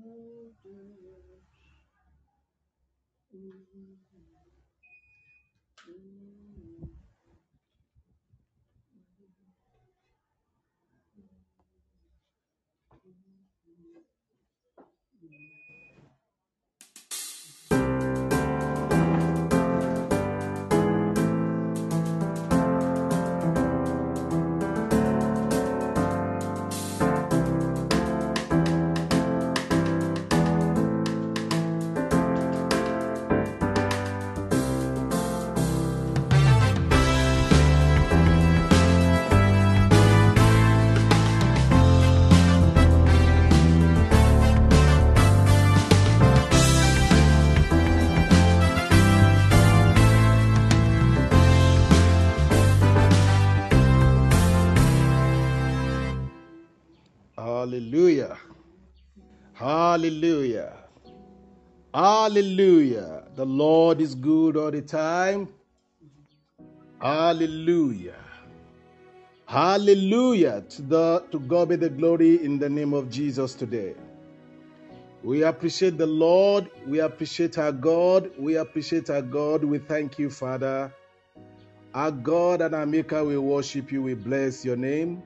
Hallelujah. Hallelujah. Hallelujah. The Lord is good all the time. Hallelujah. Hallelujah. To, the, to God be the glory in the name of Jesus today. We appreciate the Lord. We appreciate our God. We appreciate our God. We thank you, Father. Our God and our Maker, we worship you. We bless your name.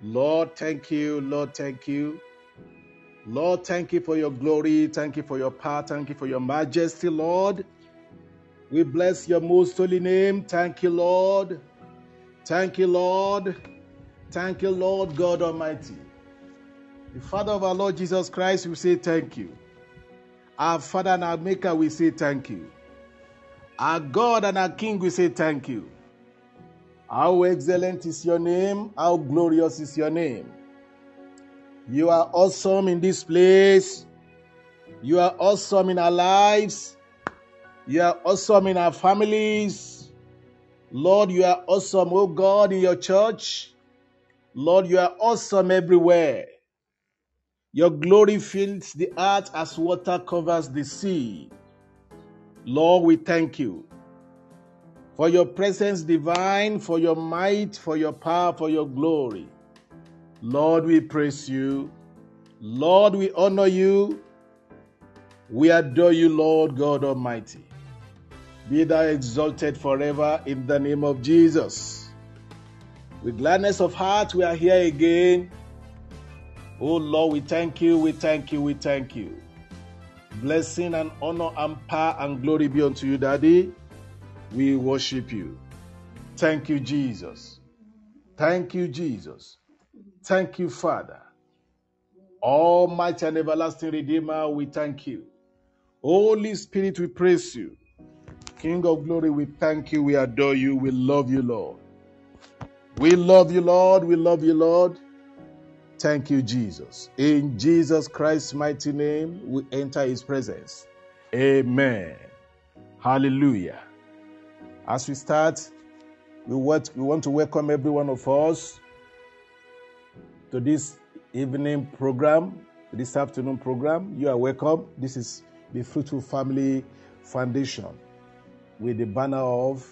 Lord, thank you. Lord, thank you. Lord, thank you for your glory. Thank you for your power. Thank you for your majesty, Lord. We bless your most holy name. Thank you, Lord. Thank you, Lord. Thank you, Lord God Almighty. The Father of our Lord Jesus Christ, we say thank you. Our Father and our Maker, we say thank you. Our God and our King, we say thank you. How excellent is your name, how glorious is your name. You are awesome in this place. You are awesome in our lives. You are awesome in our families. Lord, you are awesome, oh God, in your church. Lord, you are awesome everywhere. Your glory fills the earth as water covers the sea. Lord, we thank you for your presence divine, for your might, for your power, for your glory. Lord, we praise you. Lord, we honor you. We adore you, Lord God Almighty. Be thou exalted forever in the name of Jesus. With gladness of heart, we are here again. Oh Lord, we thank you, we thank you, we thank you. Blessing and honor and power and glory be unto you, Daddy. We worship you. Thank you, Jesus. Thank you, Jesus. Thank you, Father. Almighty and everlasting Redeemer, we thank you. Holy Spirit, we praise you. King of glory, we thank you, we adore you, we love you, Lord. We love you, Lord. We love you, Lord. Thank you, Jesus. In Jesus Christ's mighty name, we enter his presence. Amen. Hallelujah. As we start, we want, we want to welcome every one of us to this evening program, this afternoon program. You are welcome. This is the Fruitful Family Foundation with the banner of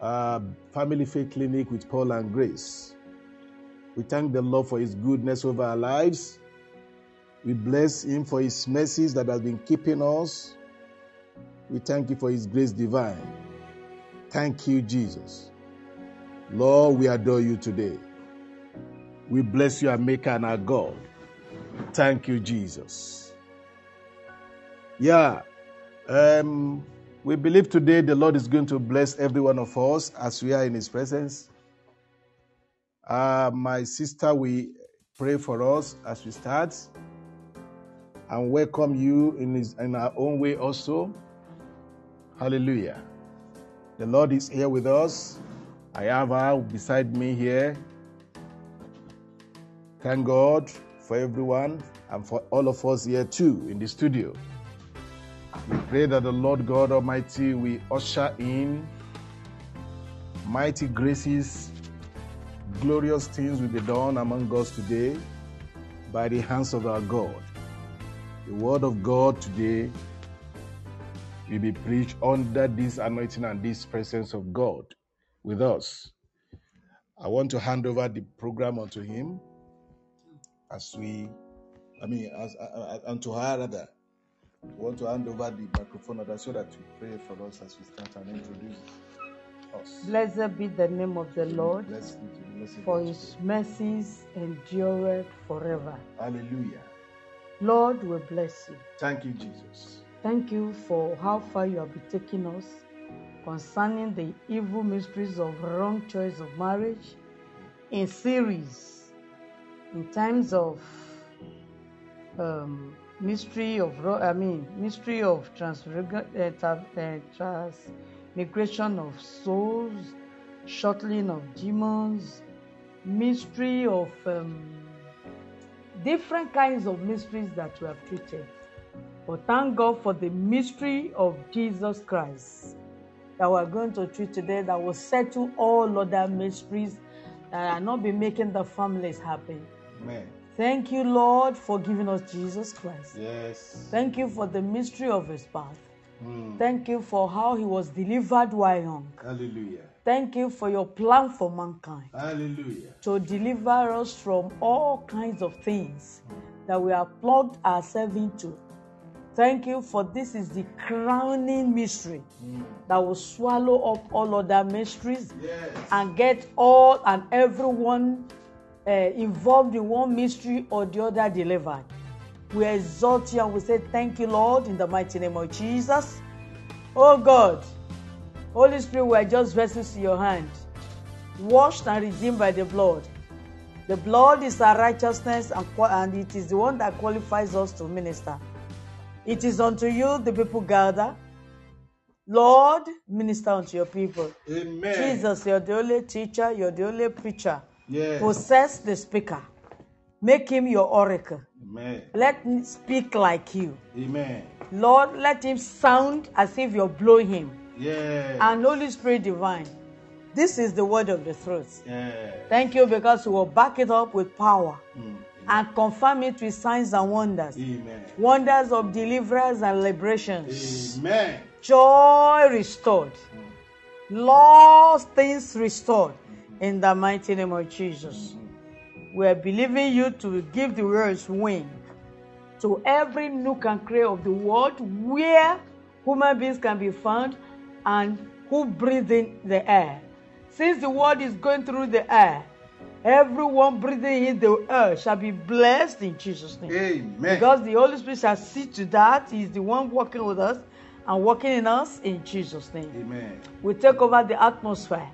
uh, Family Faith Clinic with Paul and Grace. We thank the Lord for His goodness over our lives. We bless Him for His mercies that has been keeping us. We thank you for His grace divine. Thank you, Jesus. Lord, we adore you today. We bless you, our Maker and our God. Thank you, Jesus. Yeah. Um, we believe today the Lord is going to bless every one of us as we are in His presence. Uh, my sister, we pray for us as we start and welcome you in, his, in our own way also. Hallelujah. The Lord is here with us. I have her beside me here. Thank God for everyone and for all of us here too in the studio. We pray that the Lord God Almighty will usher in mighty graces, glorious things will be done among us today by the hands of our God. The word of God today will be preached under this anointing and this presence of God with us. I want to hand over the program unto him as we I mean, as uh, uh, and to her rather, I want to hand over the microphone rather so that you pray for us as we start and introduce us. Blessed be the name of the Lord, Blessed be the blessed for be his mercies endureth forever. Hallelujah. Lord, we bless you. Thank you, Jesus. Thank you for how far you have been taking us concerning the evil mysteries of wrong choice of marriage in series, in times of um, mystery of I mean mystery of tra- uh, transmigration of souls, shuttling of demons, mystery of um, different kinds of mysteries that we have treated. But thank God for the mystery of Jesus Christ that we're going to treat today that will settle all other mysteries that are not be making the families happy. Amen. Thank you, Lord, for giving us Jesus Christ. Yes. Thank you for the mystery of his birth. Mm. Thank you for how he was delivered while young. Hallelujah. Thank you for your plan for mankind Hallelujah. to deliver us from all kinds of things that we have plugged ourselves into. Thank you for this is the crowning mystery that will swallow up all other mysteries Yes. and get all and everyone uh, involved in one mystery or the other delivered. We exalt you and we say thank you, Lord, in the mighty name of Jesus. Oh God, Holy Spirit, we are just vessels in your hand, washed and redeemed by the blood. The blood is our righteousness, and, and it is the one that qualifies us to minister. It is unto you the people gather. Lord, minister unto your people. Amen. Jesus, you're the only teacher, you're the only preacher. Yes. Possess the speaker. Make him your oracle. Amen. Let him speak like you. Amen. Lord, let him sound as if you're blowing him. Yes. And Holy Spirit divine. This is the word of the truth. yes. Thank you because you will back it up with power Mm. and confirm it with signs and wonders. Amen. Wonders of deliverance and liberations. Amen. Joy restored. Lost things restored. In the mighty name of Jesus. We are believing you to give the words wing to every nook and cranny of the world where human beings can be found and who breathe in the air. Since the world is going through the air, everyone breathing in the air shall be blessed in Jesus' name. Amen. Because the Holy Spirit shall see to that. He is the one working with us and working in us in Jesus' name. Amen. We take over the atmosphere.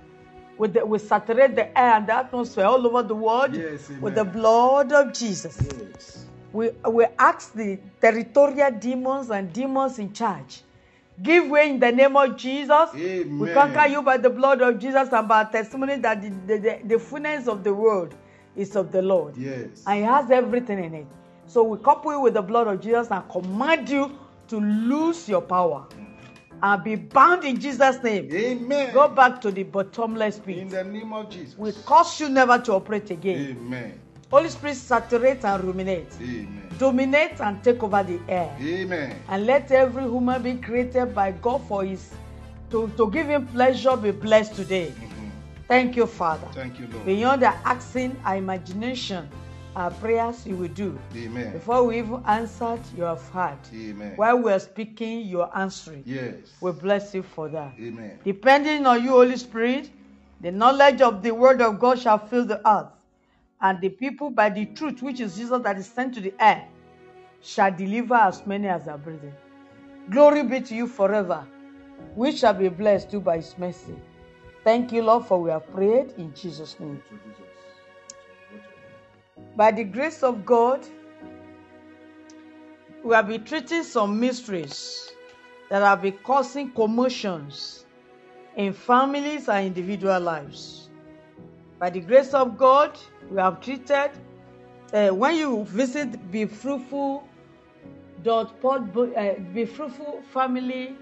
We, the, we saturate the air and the atmosphere all over the world Yes, with the blood of Jesus. Yes. We, we ask the territorial demons and demons in charge. Give way in the name of Jesus. We conquer you by the blood of Jesus and by testimony that the, the, the, the fullness of the world is of the Lord. Yes. And He has everything in it. So we couple you with the blood of Jesus and command you to lose your power and be bound in Jesus' name. Amen. Go back to the bottomless pit. In the name of Jesus. We cause you never to operate again. Amen. Holy Spirit, saturate and ruminate. Amen. Dominate and take over the air. Amen. And let every human being created by God for his to, to give him pleasure be blessed today. Mhm. Thank you, Father. Thank you, Lord. Beyond our asking, our imagination, our prayers, you will do. Amen. Before we even answered, you have heard. Amen. While we are speaking, you are answering. Yes. We bless you for that. Amen. Depending on you, Holy Spirit, the knowledge of the word of God shall fill the earth, and the people by the truth, which is Jesus that is sent to the air, shall deliver as many as are breathing. Glory be to you forever. We shall be blessed too by his mercy. Thank you, Lord, for we have prayed in Jesus' name. By the grace of God, we have been treating some mysteries that have been causing commotions in families and individual lives. By the grace of God, we have treated. Uh, when you visit Be Fruitful dot pod, uh, be fruitful family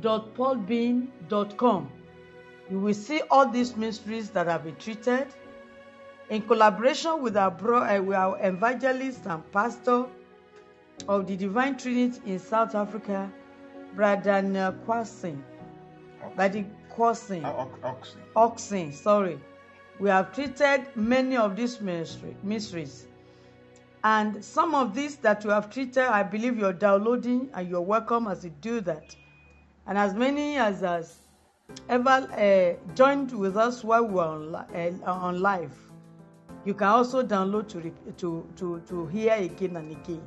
dot podbean dot com, you will see all these mysteries that have been treated in collaboration with our bro, uh, with our evangelist and pastor of the Divine Trinity in South Africa, Brother Kwasin. By the Kwasin. Uh, Oxen. oxen, sorry. We have treated many of these mystery, mysteries. And some of these that you have treated, I believe you're downloading and you're welcome as you do that. And as many as has ever uh, joined with us while we were on, uh, on live, you can also download to, to, to, to hear again and again.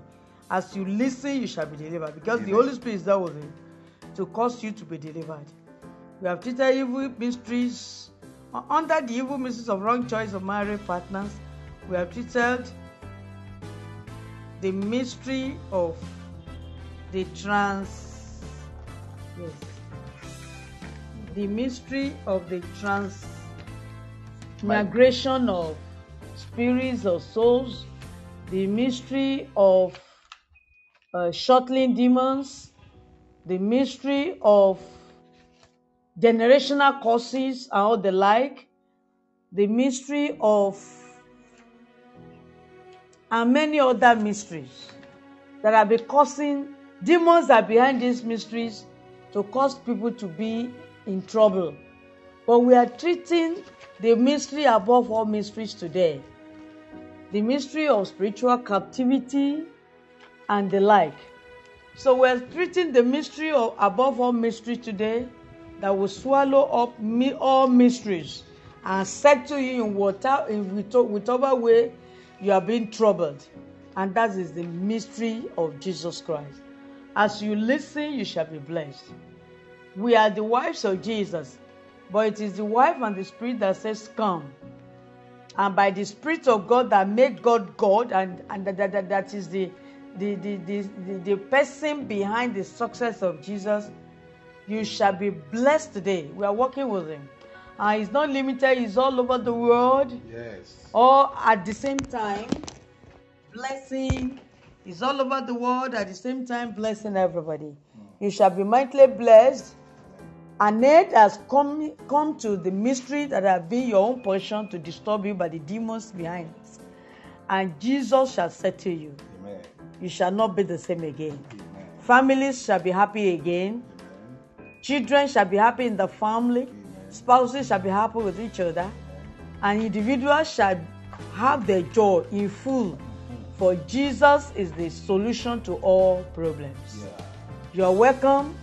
As you listen, you shall be delivered because the Holy Spirit is there with you to cause you to be delivered. We have treated evil mysteries under the evil mysteries of wrong choice of marriage partners. We have treated the mystery of the trans yes the mystery of the trans migration of spirits or souls the mystery of uh, shuttling demons the mystery of generational causes and all the like the mystery of and many other mysteries that are be causing demons are behind these mysteries to cause people to be in trouble. But we are treating the mystery above all mysteries today. The mystery of spiritual captivity and the like. So we're treating the mystery of above all mysteries today that will swallow up me, all mysteries and settle you in water in which- whichever way you are being troubled. And that is the mystery of Jesus Christ. As you listen, you shall be blessed. We are the wives of Jesus, but it is the wife and the spirit that says, Come. And by the Spirit of God that made God God, and, and that, that, that- is the, the, the, the, the, the person behind the success of Jesus, you shall be blessed today. We are working with Him. And He's not limited, He's all over the world Yes. or at the same time blessing is all over the world at the same time blessing everybody you shall be mightily blessed and it has come come to the mystery that have been your own portion to disturb you by the demons behind. And jesus shall settle you. Amen. you shall not be the same again. Amen. families shall be happy again. Children shall be happy in the family. Spouses shall be happy with each other. And individuals shall have their joy in full. For jesus is the solution to all problems. Yeah. you are welcome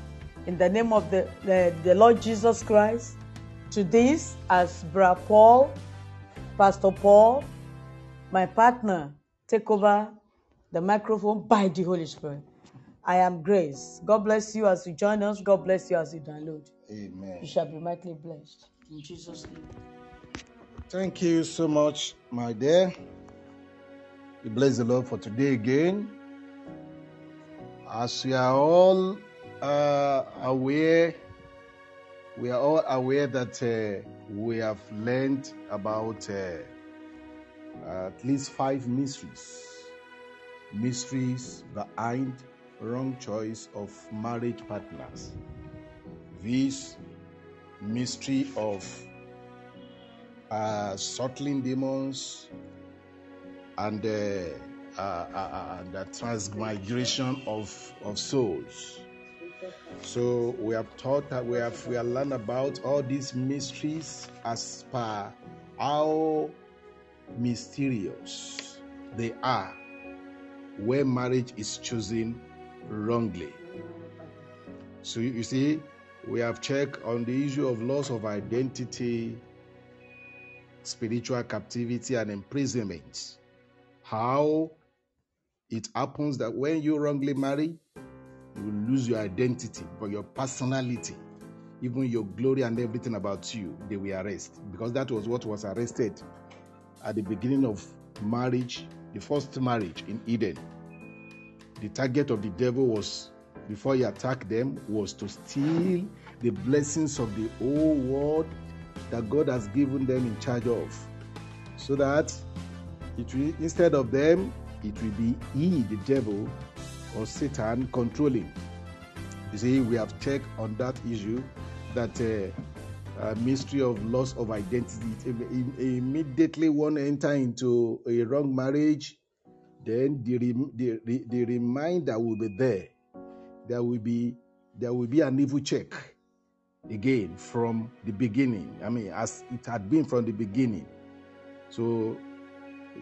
in the name of the, the, the lord jesus christ to this as bra paul pastor paul my partner take over the microphone by the holy spirit i am grace god bless you as you join us god bless you as you download Amen. you shall be mightily blessed in jesus name Thank you so much, my dear. We bless the Lord for today again. As we are all uh, aware, we are all aware that uh, we have learned about uh, at least five mysteries. Mysteries behind wrong choice of marriage partners. This mystery of uh, shuttling demons and uh, uh, uh, uh, the transmigration of, of souls. So we have taught that we have we have learned about all these mysteries as per how mysterious they are where marriage is chosen wrongly. So you you see, we have checked on the issue of loss of identity, spiritual captivity, and imprisonment. How it happens that when you wrongly marry, you will lose your identity, but your personality, even your glory and everything about you, they will arrest. Because that was what was arrested at the beginning of marriage, the first marriage in Eden. The target of the devil was, before he attacked them, was to steal the blessings of the whole world that God has given them in charge of. So that it will, instead of them, it will be he, the devil, or Satan controlling. You see, we have checked on that issue that uh, uh, mystery of loss of identity. It- im- immediately one enter into a wrong marriage, then the, rem- the, the reminder will be there. There will be there will be an evil check again from the beginning. I mean, as it had been from the beginning. So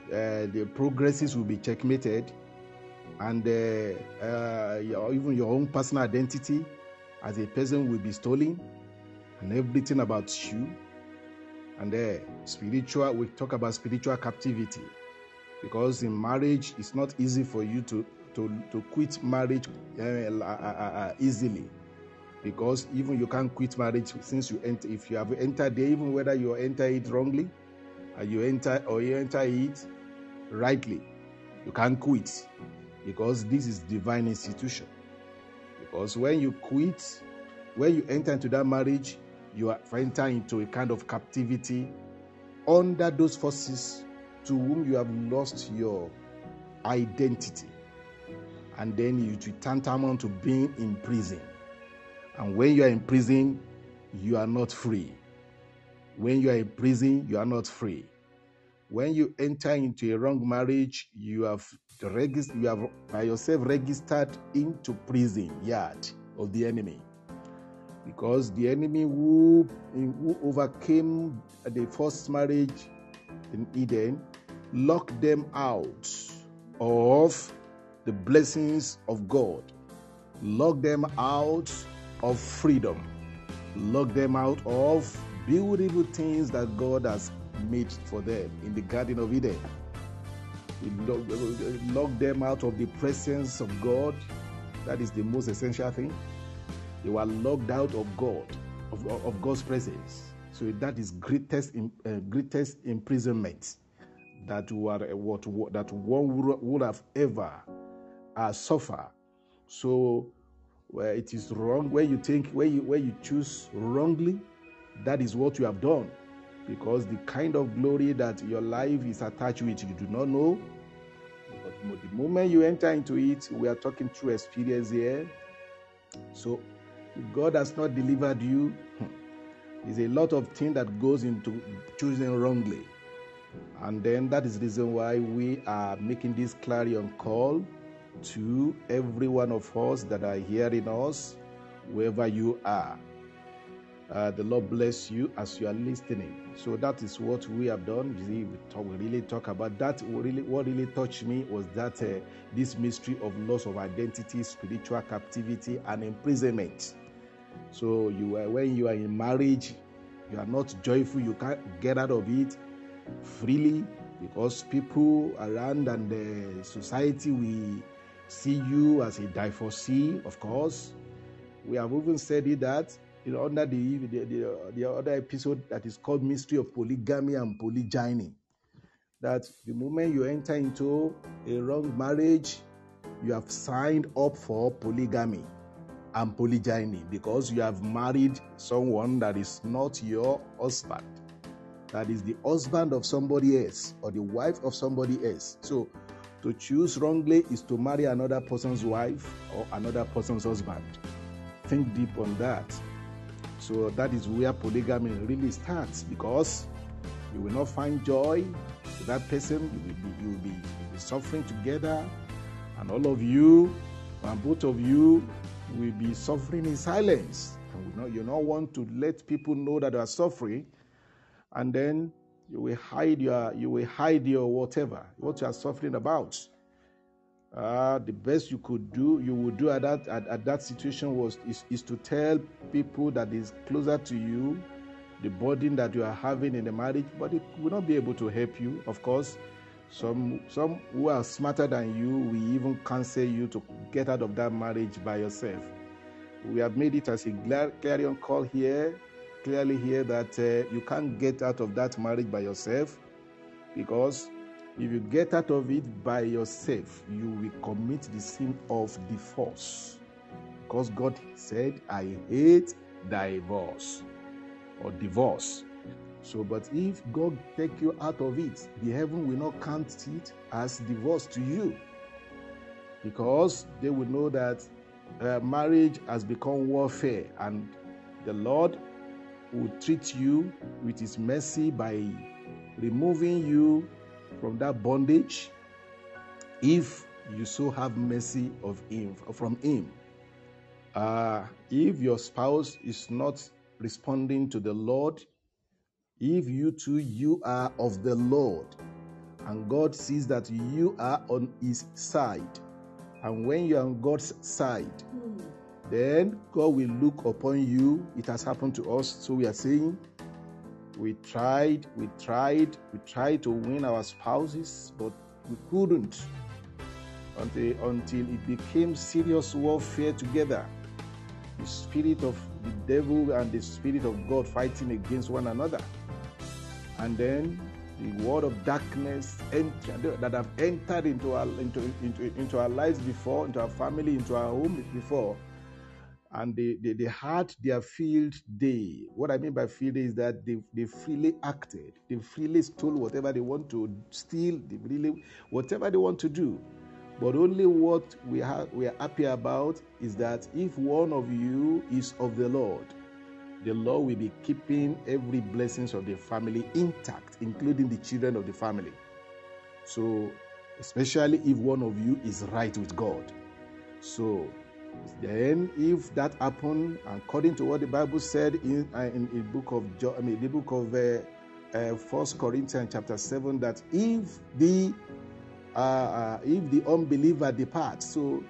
uh, the progresses will be checkmated, and uh, uh, your, even your own personal identity as a person will be stolen, and everything about you. And uh, spiritual, we talk about spiritual captivity, because in marriage it's not easy for you to to, to quit marriage uh, uh, uh, easily because even you can't quit marriage since you enter if you have entered there even whether you enter it wrongly or you enter or you enter it rightly you can't quit because this is divine institution because when you quit when you enter into that marriage you are entering into a kind of captivity under those forces to whom you have lost your identity and then you to tantamount to being in prison and when you are in prison, you are not free. When you are in prison, you are not free. When you enter into a wrong marriage, you have you have by yourself registered into prison yard of the enemy. Because the enemy who, who overcame the first marriage in Eden locked them out of the blessings of God, locked them out of freedom. locked them out of beautiful things that God has made for them in the Garden of Eden. locked them out of the presence of God. That is the most essential thing. They were locked out of God, of, of God's presence. So that is greatest, uh, greatest imprisonment that were what, what that one would, have ever uh, suffered. So where it is wrong, where you think, where you where you choose wrongly, that is what you have done. Because the kind of glory that your life is attached with, you do not know. But the moment you enter into it, we are talking through experience here. So, if God has not delivered you, hmm, there's a lot of things that goes into choosing wrongly. And then that is the reason why we are making this clarion call to every one of us that are hearing us, wherever you are. Uh, the Lord bless you as you are listening. So that is what we have done. You see, we, talk, we really talk about that. What really, what really touched me was that uh, this mystery of loss of identity, spiritual captivity, and imprisonment. So you are, when you are in marriage, you are not joyful. You can't get out of it freely because people around and the society we see you as a divorcee, of course. We have even said it that you know, under the, the, the, the other episode that is called Mystery of Polygamy and Polygyny. That the moment you enter into a wrong marriage, you have signed up for polygamy and polygyny because you have married someone that is not your husband, that is the husband of somebody else or the wife of somebody else. So to choose wrongly is to marry another person's wife or another person's husband. Think deep on that. So that is where polygamy really starts because you will not find joy with that person. You will be, you will be, you will be suffering together, and all of you and both of you will be suffering in silence. And you, know, you not want to let people know that you are suffering, and then you will hide your you will hide your whatever what you are suffering about uh, the best you could do you would do at that at, at that situation was is, is to tell people that is closer to you the burden that you are having in the marriage but it will not be able to help you. Of course some some who are smarter than you will even counsel you to get out of that marriage by yourself. We have made it as a clarion call here clearly here that uh, you can't get out of that marriage by yourself because if you get out of it by yourself, you will commit the sin of divorce. Because God said, I hate divorce or divorce. So, but if God take you out of it, the heaven will not count it as divorce to you. Because they will know that uh, marriage has become warfare and the Lord will treat you with his mercy by removing you from that bondage if you so have mercy of him from him uh, if your spouse is not responding to the lord if you too you are of the lord and God sees that you are on His side. And when you are on God's side, then God will look upon you. It has happened to us. So we are saying, we tried, we tried, we tried to win our spouses, but we couldn't until, until it became serious warfare together. The spirit of the devil and the spirit of God fighting against one another. And then the word of darkness that have entered into our, into, into, into our lives before, into our family, into our home before, and they, they, they had their field day. What I mean by field day is that they, they freely acted, they freely stole whatever they want to steal, they really whatever they want to do. But only what we we are happy about is that if one of you is of the Lord, the Lord will be keeping every blessings of the family intact, including the children of the family. So, especially if one of you is right with God. So, then if that happened, according to what the Bible said in uh, in the book of John, I mean, the book of uh, uh, First Corinthians chapter seven, that if the uh, uh, if the unbeliever departs, so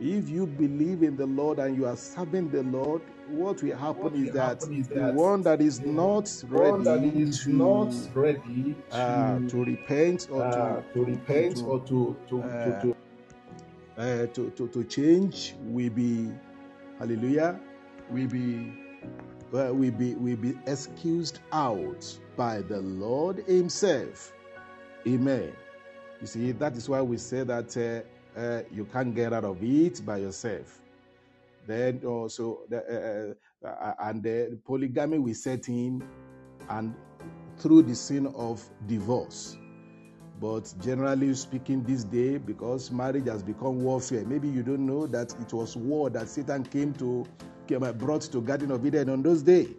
if you believe in the Lord and you are serving the Lord, what will happen What is that the one that is not ready is to not ready uh, to to repent or uh, to to repent to or to to to, uh, to uh, to, to to change will be hallelujah will be will be will be excused out by the Lord Himself. Amen. You see, that is why we say that uh, uh, you can't get out of it by yourself. Then also, uh, and the polygamy we set in, and through the sin of divorce. But generally speaking, this day, because marriage has become warfare, maybe you don't know that it was war that Satan came to came, uh, brought to Garden of Eden on those days.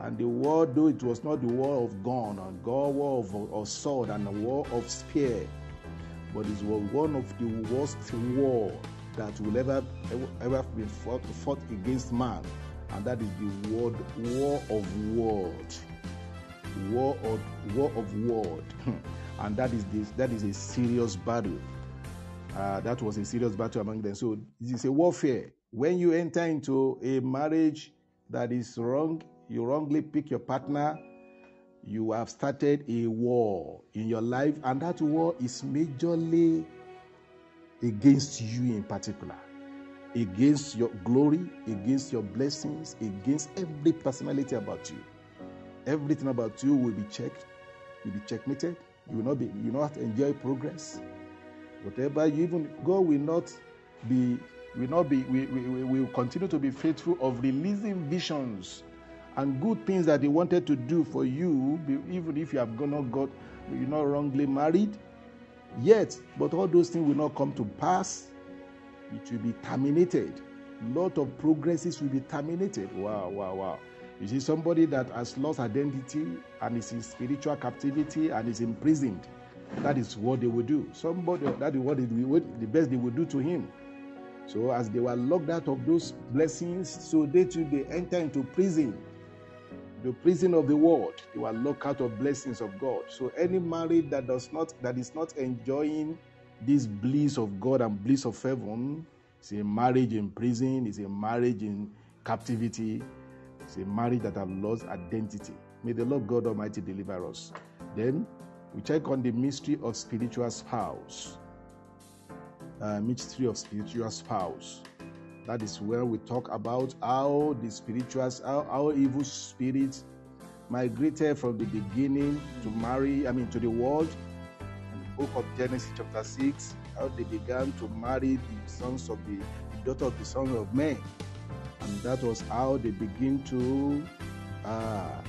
And the war, though it was not the war of gun and God, war of, of sword and the war of spear, but it was one of the worst war that will ever ever, ever be fought, fought against man, and that is the word war of word, war of war of word, and that is this that is a serious battle. Uh, that was a serious battle among them. So this is a warfare. When you enter into a marriage that is wrong, you wrongly pick your partner, you have started a war in your life, and that war is majorly against you in particular, against your glory, against your blessings, against every personality about you. Everything about you will be checked, will be checkmated. You will not be, you will not enjoy progress. Whatever you even God will not be, will not be, we, we, will continue to be faithful of releasing visions and good things that He wanted to do for you, even if you have not got, you're not wrongly married, yet, but all those things will not come to pass. It will be terminated. Lot of progresses will be terminated. Wow, wow, wow. You see, somebody that has lost identity and is in spiritual captivity and is imprisoned. That is what they will do. Somebody that is what will, the best they will do to him. So as they were locked out of those blessings, so they too they enter into prison the prison of the world. They were locked out of blessings of God. So any marriage that does not that is not enjoying this bliss of God and bliss of heaven is a marriage in prison, is a marriage in captivity, it's a marriage that have lost identity. May the Lord God Almighty deliver us. Then we check on the mystery of spiritual spouse. Uh, mystery of spiritual spouse. That is where we talk about how the spirituals, how, how evil spirits migrated from the beginning to marry, I mean, to the world. In the book of Genesis, chapter 6, how they began to marry the sons of the, the daughter of the sons of men. And that was how they begin to uh,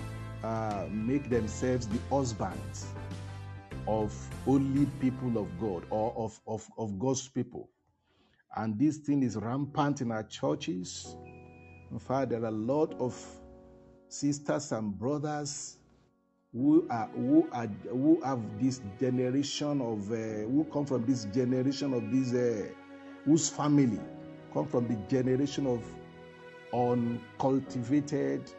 uh, make themselves the husbands of only people of God or of, of, of God's people. And this thing is rampant in our churches. In fact, there are a lot of sisters and brothers who are who are who have this generation of uh, who come from this generation of this uh, whose family come from the generation of on cultivated,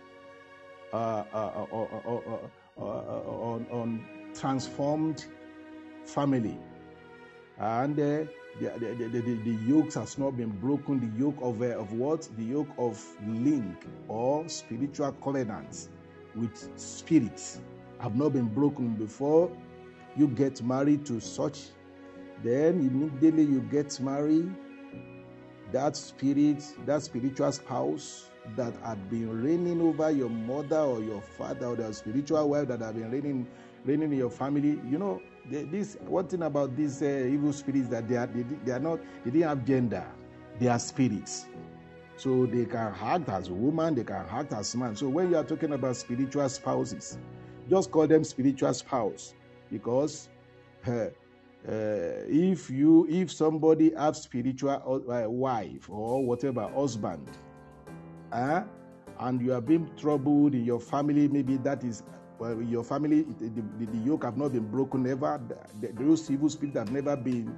uh, uh, on, on, transformed family. And the, the, the, the, the yoke has not been broken. The yoke of, of what? The yoke of link or spiritual covenant with spirits have not been broken before you get married to such. Then immediately you get married, that spirit, that spiritual spouse that had been reigning over your mother or your father or the spiritual wife that have been reigning, reigning in your family, you know, this one thing about these uh, evil spirits that they are they, they are not they didn't have gender, they are spirits. So they can act as woman, they can act as man. So when you are talking about spiritual spouses, just call them spiritual spouse because uh, uh, if you if somebody have spiritual uh, wife or whatever husband, uh, and you are being troubled in your family, maybe that is well, your family, the, the, the, yoke have not been broken ever. The, those evil spirits have never been,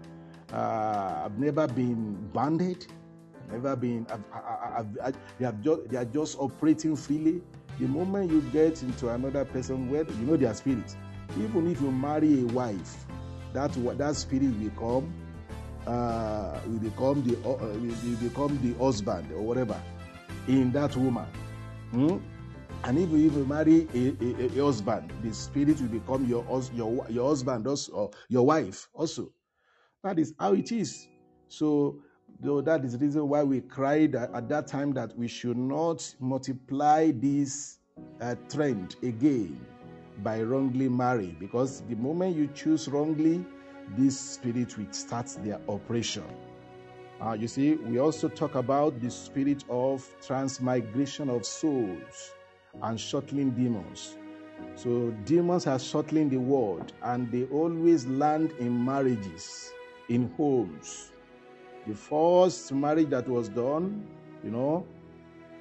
uh, have never been banded, never been. they, have just, they are just operating freely. The moment you get into another person, where you know their spirit, even if you marry a wife, that that spirit will come, uh, will become the uh, will become the husband or whatever in that woman. Hmm? And if you even marry a, a, a, husband, the spirit will become your, your, your husband also, or your wife also. That is how it is. So, though that is the reason why we cried at, at that time that we should not multiply this uh, trend again by wrongly marrying. Because the moment you choose wrongly, this spirit will start their operation. Uh, you see, we also talk about the spirit of transmigration of souls and shuttling demons. So demons are shuttling the world and they always land in marriages, in homes. The first marriage that was done, you know,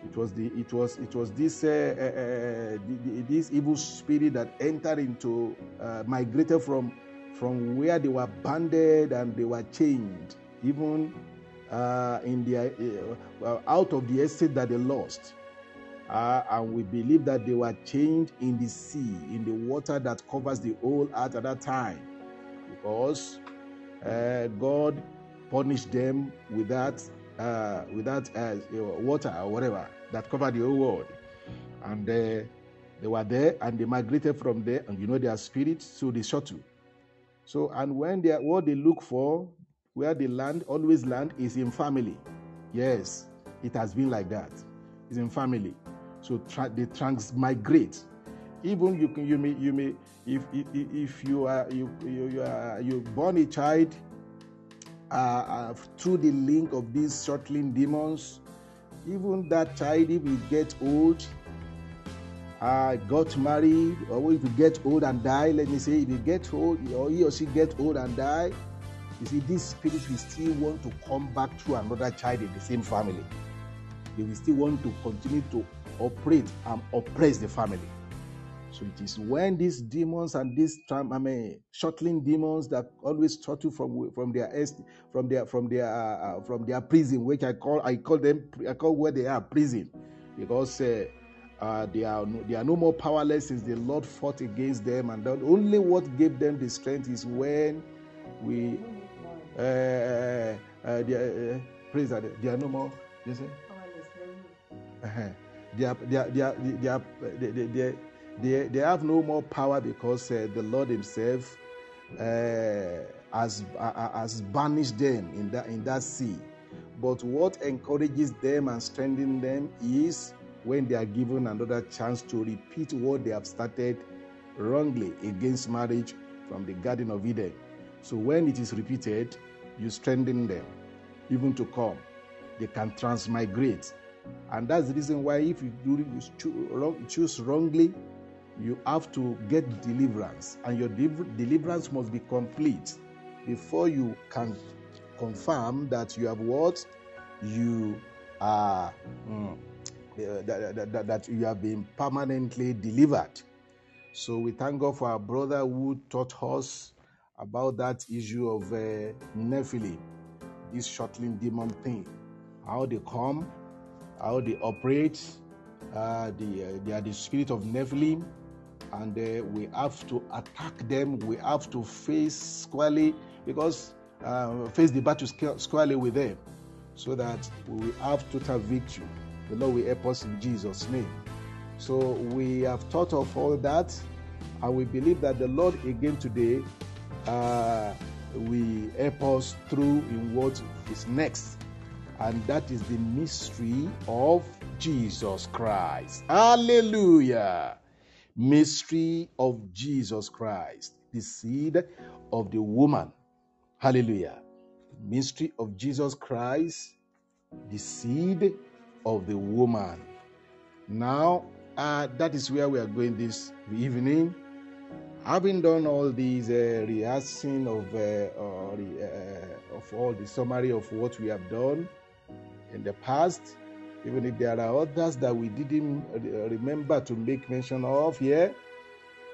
it was the it was it was this uh, uh, uh, the, this evil spirit that entered into uh, migrated from from where they were banded and they were chained, even uh, in their uh, out of the estate that they lost. And we believe that they were changed in the sea, in the water that covers the whole earth at that time, because God punished them with that, uh, with uh, water or whatever that covered the whole world, and uh, they were there and they migrated from there, and you know their spirits, to the shuttle. So, and when they what they look for, where they land, always land, is in family. Yes, it has been like that. It's in family. So tra- they transmigrate. Even you can you may you may if if, if you are you you, you are you born a child uh, uh, through the link of these shuttling demons, even that child if he gets old, uh, got married, or if you get old and die, let me say, if you get old or he or she gets old and die, you see, this spirit will still want to come back to another child in the same family. They will still want to continue to operate and oppress the family. So it is when these demons and these I mean, shuttling demons that always shuttle from from their from their from their uh, uh, from their prison, which I call I call them I call where they are prison, because uh, uh, they are no, they are no more powerless since the Lord fought against them, and only what gave them the strength is when we uh, uh, uh, they are, praise that they are no more. You see. Uh-huh they, are, they, are, they, are, they, are, they, they, they, they have no more power because uh, the Lord Himself uh, has, uh, has banished them in that, in that sea. But what encourages them and strengthens them is when they are given another chance to repeat what they have started wrongly against marriage from the Garden of Eden. So when it is repeated, you strengthen them even to come. They can transmigrate and that's the reason why, if you do choose wrongly, you have to get deliverance, and your deliverance must be complete before you can confirm that you have what you are mm, that, that, that, you have been permanently delivered. So we thank God for our brother who taught us about that issue of uh, Nephilim, this shuttling demon thing, how they come how they operate. Uh, the, uh, they are the spirit of Nephilim, and uh, we have to attack them. We have to face squarely because uh, face the battle squarely with them, so that we have total victory. The Lord will help us in Jesus' name. So we have thought of all that, and we believe that the Lord again today uh, will help us through in what is next, and that is the mystery of Jesus Christ. Hallelujah! Mystery of Jesus Christ, the seed of the woman. Hallelujah! Mystery of Jesus Christ, the seed of the woman. Now, uh, that is where we are going this evening. Having done all these uh, rehearsing of uh, uh, of all the summary of what we have done in the past, even if there are others that we didn't remember to make mention of here,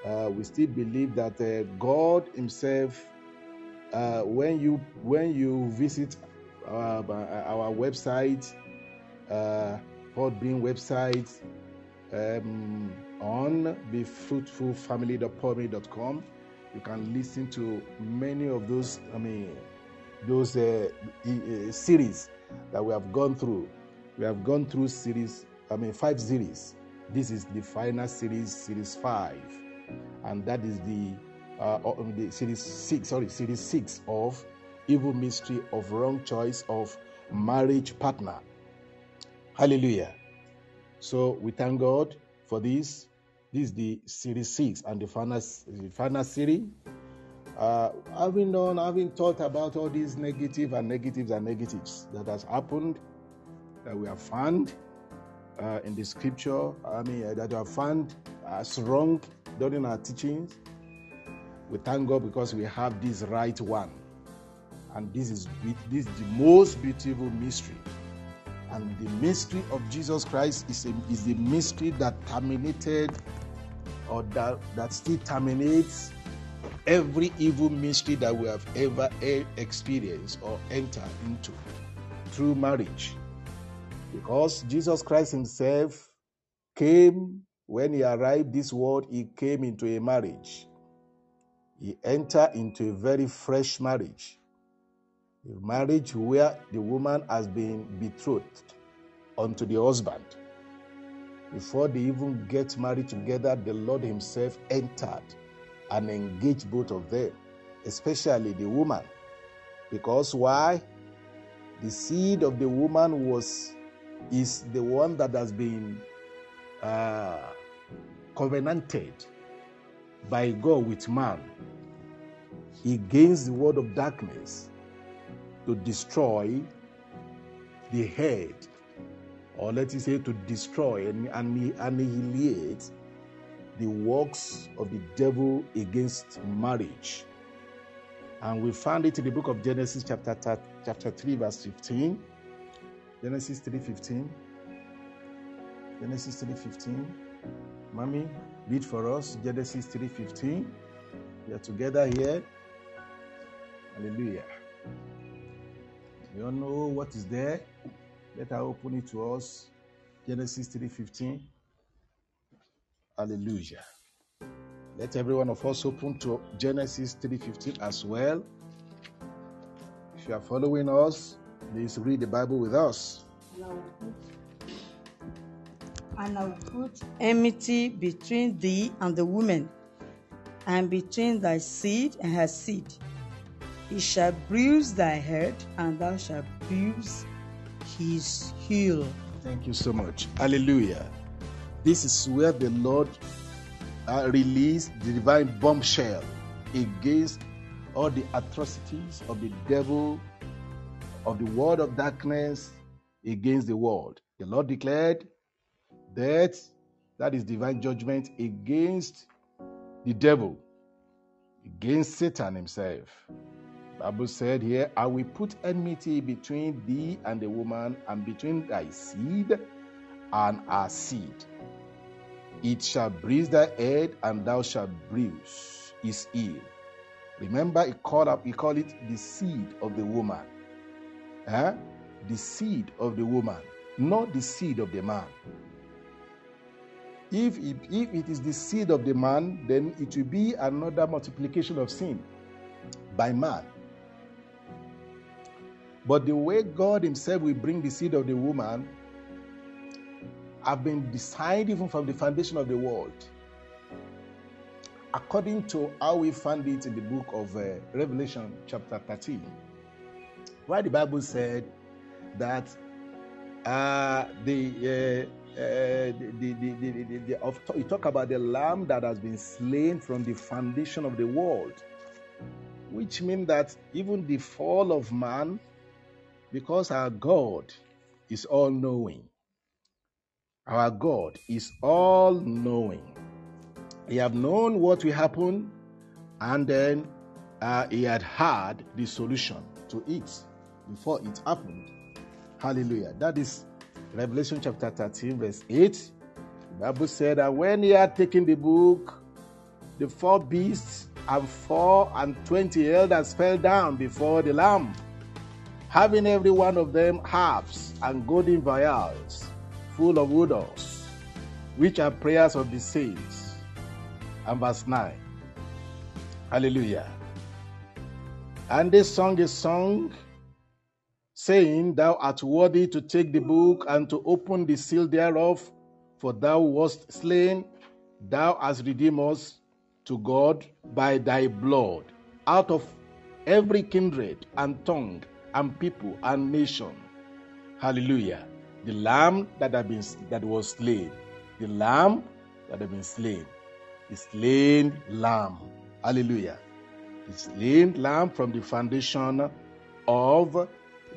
uh, we still believe that uh, God Himself, uh, when you when you visit our, our website, uh, Podbean website, um, on befruitfulfamily.podbean.com. You can listen to many of those, I mean, those uh, uh, series that we have gone through. We have gone through series, I mean, five series. This is the final series, series five, and that is the uh, the series six. Sorry, series six of evil mystery of wrong choice of marriage partner. Hallelujah. So we thank God for this. This is the series six and the final, the final series. Uh, having done, having thought about all these negative and negatives and negatives that has happened, that we have found uh, in the scripture, I mean, uh, that we have found as wrong during our teachings, we thank God because we have this right one. And this is, this is the most beautiful mystery and the mystery of Jesus Christ is, a, is the mystery that terminated or that, that still terminates every evil mystery that we have ever experienced or entered into through marriage. Because Jesus Christ Himself came, when He arrived this world, He came into a marriage. He entered into a very fresh marriage a marriage where the woman has been betrothed unto the husband. Before they even get married together, the Lord Himself entered and engaged both of them, especially the woman. Because why? The seed of the woman was is the one that has been uh, covenanted by God with man against the world of darkness to destroy the head, or let us say to destroy and annihilate the works of the devil against marriage. And we found it in the book of Genesis chapter, chapter 3 verse 15. Genesis 3:15. Genesis 3:15. Mommy, read for us Genesis 3:15. We are together here. Hallelujah. You all know what is there? Let her open it to us. Genesis 3:15. Hallelujah. Let every one of us open to Genesis 3:15 as well. If you are following us, please read the Bible with us. And I will put enmity between thee and the woman, and between thy seed and her seed he shall bruise thy head, and thou shalt bruise his heel. Thank you so much. Hallelujah. This is where the Lord uh, released the divine bombshell against all the atrocities of the devil, of the world of darkness against the world. The Lord declared that that is divine judgment against the devil, against Satan himself. Bible said here, I will put enmity between thee and the woman, and between thy seed and her seed. It shall bruise thy head, and thou shalt bruise his heel. Remember, he called up, he called it the seed of the woman. Eh? The seed of the woman, not the seed of the man. if it, if it is the seed of the man, then it will be another multiplication of sin by man. But the way God Himself will bring the seed of the woman have been decided even from the foundation of the world. According to how we find it in the book of uh, Revelation, chapter 13, where the Bible said that uh, the, uh, uh, the, the, the, the, the, of, you talk about the lamb that has been slain from the foundation of the world, which means that even the fall of man, because our God is all knowing, our God is all knowing. He have known what will happen, and then uh, he had had the solution to it before it happened. Hallelujah. That is Revelation chapter 13, verse 8. The Bible said that when he had taken the book, the four beasts and four and twenty elders fell down before the Lamb, having every one of them harps and golden vials full of odors, which are prayers of the saints. And verse 9. Hallelujah. And this song is sung, saying, Thou art worthy to take the book and to open the seal thereof, for thou wast slain, thou hast redeemed us to God by thy blood, out of every kindred and tongue and people and nation. Hallelujah the lamb that had been that was slain, the lamb that had been slain, the slain lamb. Hallelujah. The slain lamb from the foundation of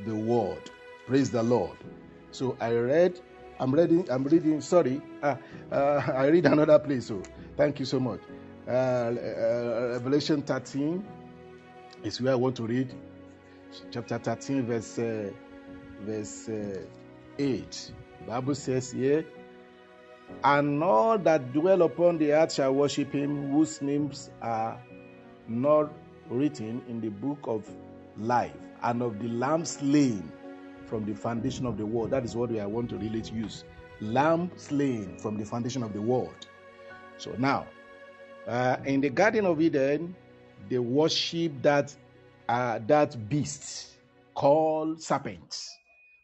the word. Praise the Lord. So I read, I'm reading, I'm reading, sorry, uh, uh, I read another place. So thank you so much. Uh, uh Revelation 13 is where I want to read. Chapter 13, verse, uh, verse uh, 8. The Bible says here, and all that dwell upon the earth shall worship him, whose names are not written in the book of life, and of the lamb slain from the foundation of the world. That is what we I want to really use. Lamb slain from the foundation of the world. So now, uh, in the Garden of Eden, they worship that uh, that beast called serpent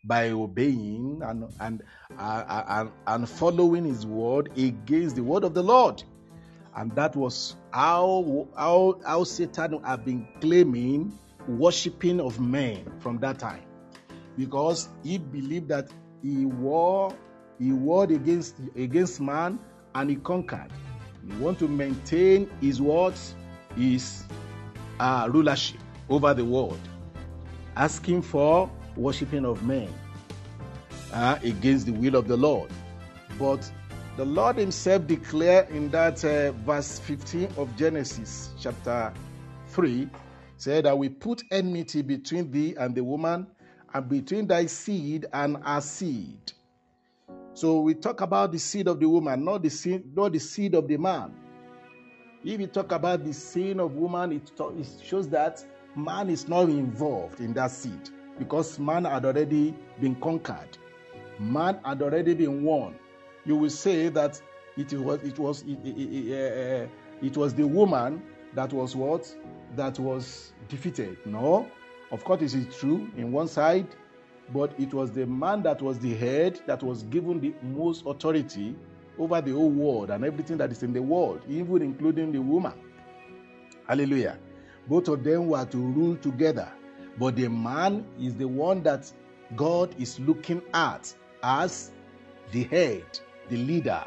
by obeying and and, uh, and and following his word against the word of the Lord. And that was how how, how Satan had been claiming worshipping of men from that time. Because he believed that he war he warred against against man and he conquered. He want to maintain his words, his uh, rulership over the world, asking for worshipping of men uh, against the will of the Lord. But the Lord Himself declared in that uh, verse 15 of Genesis chapter 3 said, I will put enmity between thee and the woman, and between thy seed and her seed. So we talk about the seed of the woman, not the seed, not the seed of the man. If you talk about the seed of woman, it, it shows that man is not involved in that seed because man had already been conquered. Man had already been won. You will say that it was it was it, it, it, uh, it was the woman that was what that was defeated. No, of course it is true in one side, but it was the man that was the head that was given the most authority over the whole world and everything that is in the world, even including the woman. Hallelujah. Both of them were to rule together. But the man is the one that God is looking at as the head, the leader.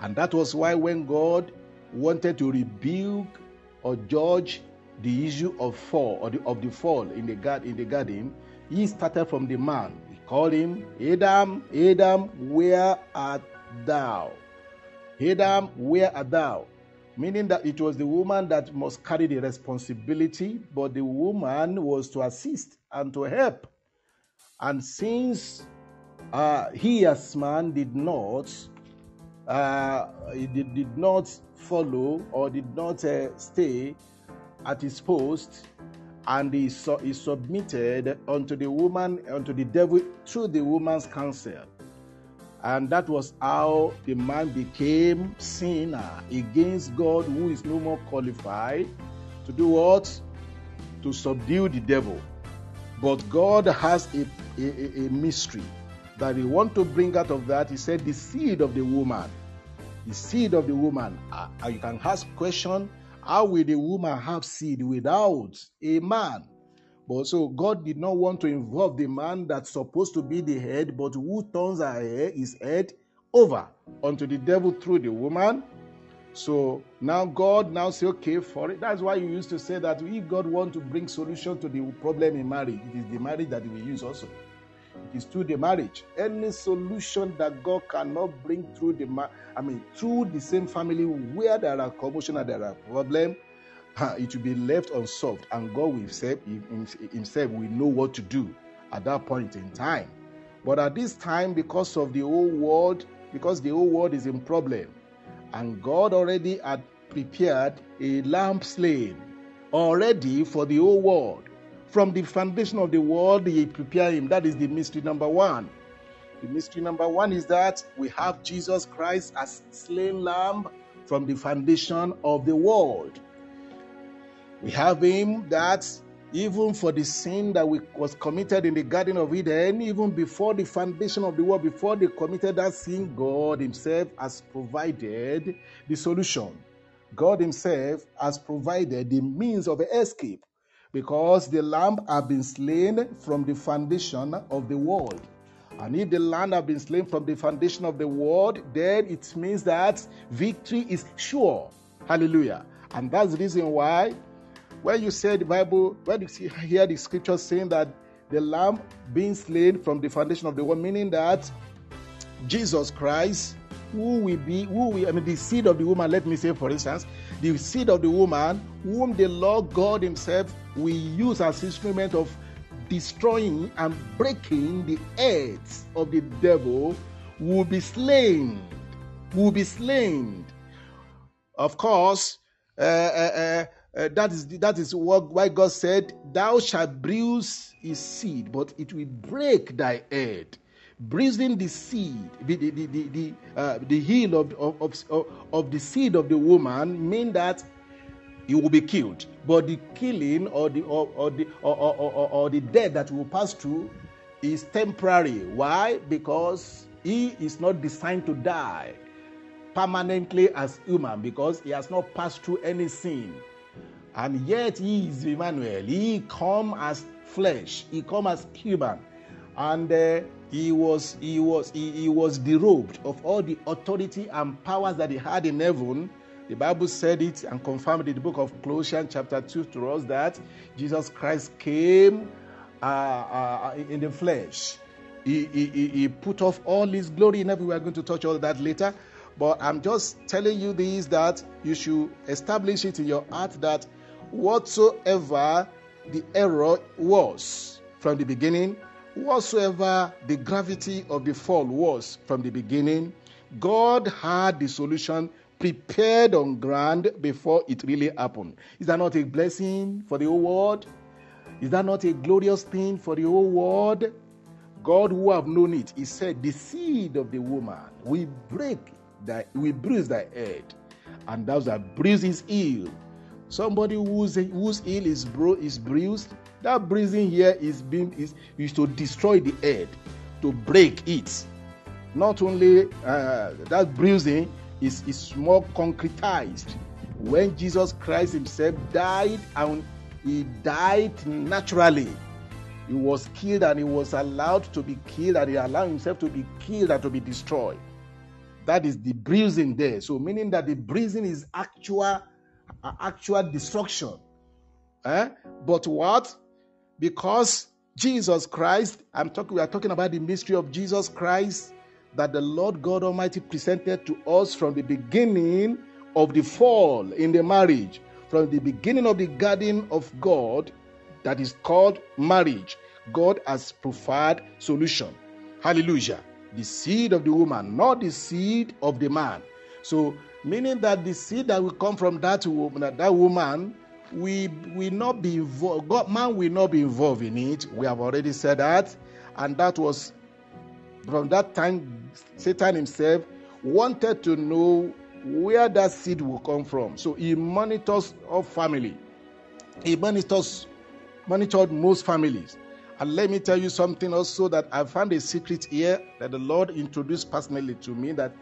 And that was why when God wanted to rebuke or judge the issue of fall or the, of the fall in the, garden, in the garden, he started from the man. He called him Adam, Adam, where art thou? Adam, where art thou? meaning that it was the woman that must carry the responsibility, but the woman was to assist and to help. And since uh, he as man did not, uh, he did, did, not follow or did not uh, stay at his post, and he, su- he submitted unto the woman, unto the devil through the woman's counsel. And that was how the man became sinner against God, who is no more qualified to do what? To subdue the devil. But God has a, a, a mystery that He want to bring out of that. He said, the seed of the woman. The seed of the woman. Uh, you can ask question, how will the woman have seed without a man? But so God did not want to involve the man that's supposed to be the head, but who turns his head over unto the devil through the woman. So now God now say, okay, for it. That's why you used to say that if God want to bring solution to the problem in marriage, it is the marriage that we use also. It is through the marriage. Any solution that God cannot bring through the, ma- I mean, through the same family where there are commotion and there are problem, it will be left unsolved, and God himself, himself will know what to do at that point in time. But at this time, because of the whole world, because the whole world is in problem, and God already had prepared a lamb slain already for the whole world. From the foundation of the world, He prepared him. That is the mystery number one. The mystery number one is that we have Jesus Christ as slain lamb from the foundation of the world. We have him that even for the sin that was committed in the Garden of Eden, even before the foundation of the world, before they committed that sin, God Himself has provided the solution. God Himself has provided the means of escape because the lamb had been slain from the foundation of the world. And if the lamb had been slain from the foundation of the world, then it means that victory is sure. Hallelujah. And that's the reason why when you say the Bible, when you see, hear the scripture saying that the lamb being slain from the foundation of the world, meaning that Jesus Christ, who will be, who will, I mean, the seed of the woman, let me say, for instance, the seed of the woman, whom the Lord God Himself will use as instrument of destroying and breaking the heads of the devil, will be slain. Will be slain. Of course, uh, uh, uh, uh, that is that is what why God said, "Thou shalt bruise his seed, but it will break thy head." Bruising the seed, the the the the, uh, the heel of, of, of, of the seed of the woman, mean that he will be killed. But the killing or the or, or the or, or, or, or the death that will pass through is temporary. Why? Because he is not designed to die permanently as human because he has not passed through any sin and yet he is Emmanuel. He come as flesh. He come as human, and uh, he was he was he, he was derobed of all the authority and powers that he had in heaven. The Bible said it and confirmed in the book of Colossians chapter two to us that Jesus Christ came uh, uh, in the flesh. He, he, he put off all his glory in heaven. We are going to touch all that later. But I'm just telling you this that you should establish it in your heart that whatsoever the error was from the beginning, whatsoever the gravity of the fall was from the beginning, God had the solution prepared on ground before it really happened. Is that not a blessing for the whole world? Is that not a glorious thing for the whole world? God who have known it, he said, the seed of the woman will break that will bruise thy head, and thou shalt bruise his heel, Somebody whose whose heel is bro is bruised. That bruising here is being is, is to destroy the head, to break it. Not only uh, that bruising is, is more concretized when Jesus Christ Himself died and He died naturally. He was killed and He was allowed to be killed and He allowed Himself to be killed and to be destroyed. That is the bruising there. So meaning that the bruising is actual actual destruction. Eh? But what? Because Jesus Christ, I'm talking, we are talking about the mystery of Jesus Christ that the Lord God Almighty presented to us from the beginning of the fall in the marriage, from the beginning of the garden of God that is called marriage. God has provided solution. Hallelujah. The seed of the woman, not the seed of the man. So meaning that the seed that will come from that woman, that woman we will not be involved. God, man will not be involved in it. We have already said that, and that was from that time, Satan himself wanted to know where that seed will come from. So he monitors all family. He monitors monitored most families. And let me tell you something also that I found a secret here that the Lord introduced personally to me that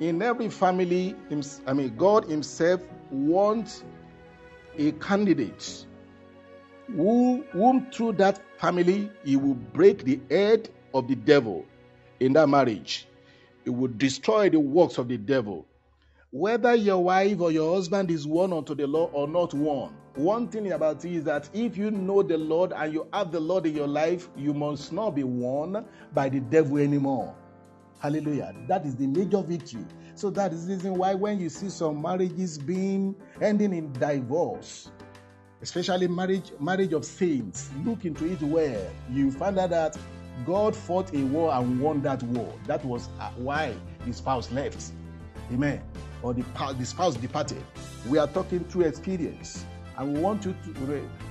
in every family, I mean, God Himself wants a candidate who, whom through that family He will break the head of the devil in that marriage. It will destroy the works of the devil. Whether your wife or your husband is one unto the Lord or not one, one thing about it is that if you know the Lord and you have the Lord in your life, you must not be won by the devil anymore. Hallelujah. That is the major victory. So that is the reason why when you see some marriages being ending in divorce, especially marriage marriage of saints, look into it well. You find out that God fought a war and won that war. That was uh, why the spouse left. Amen. Or the, the spouse departed. We are talking through experience. And we want, to,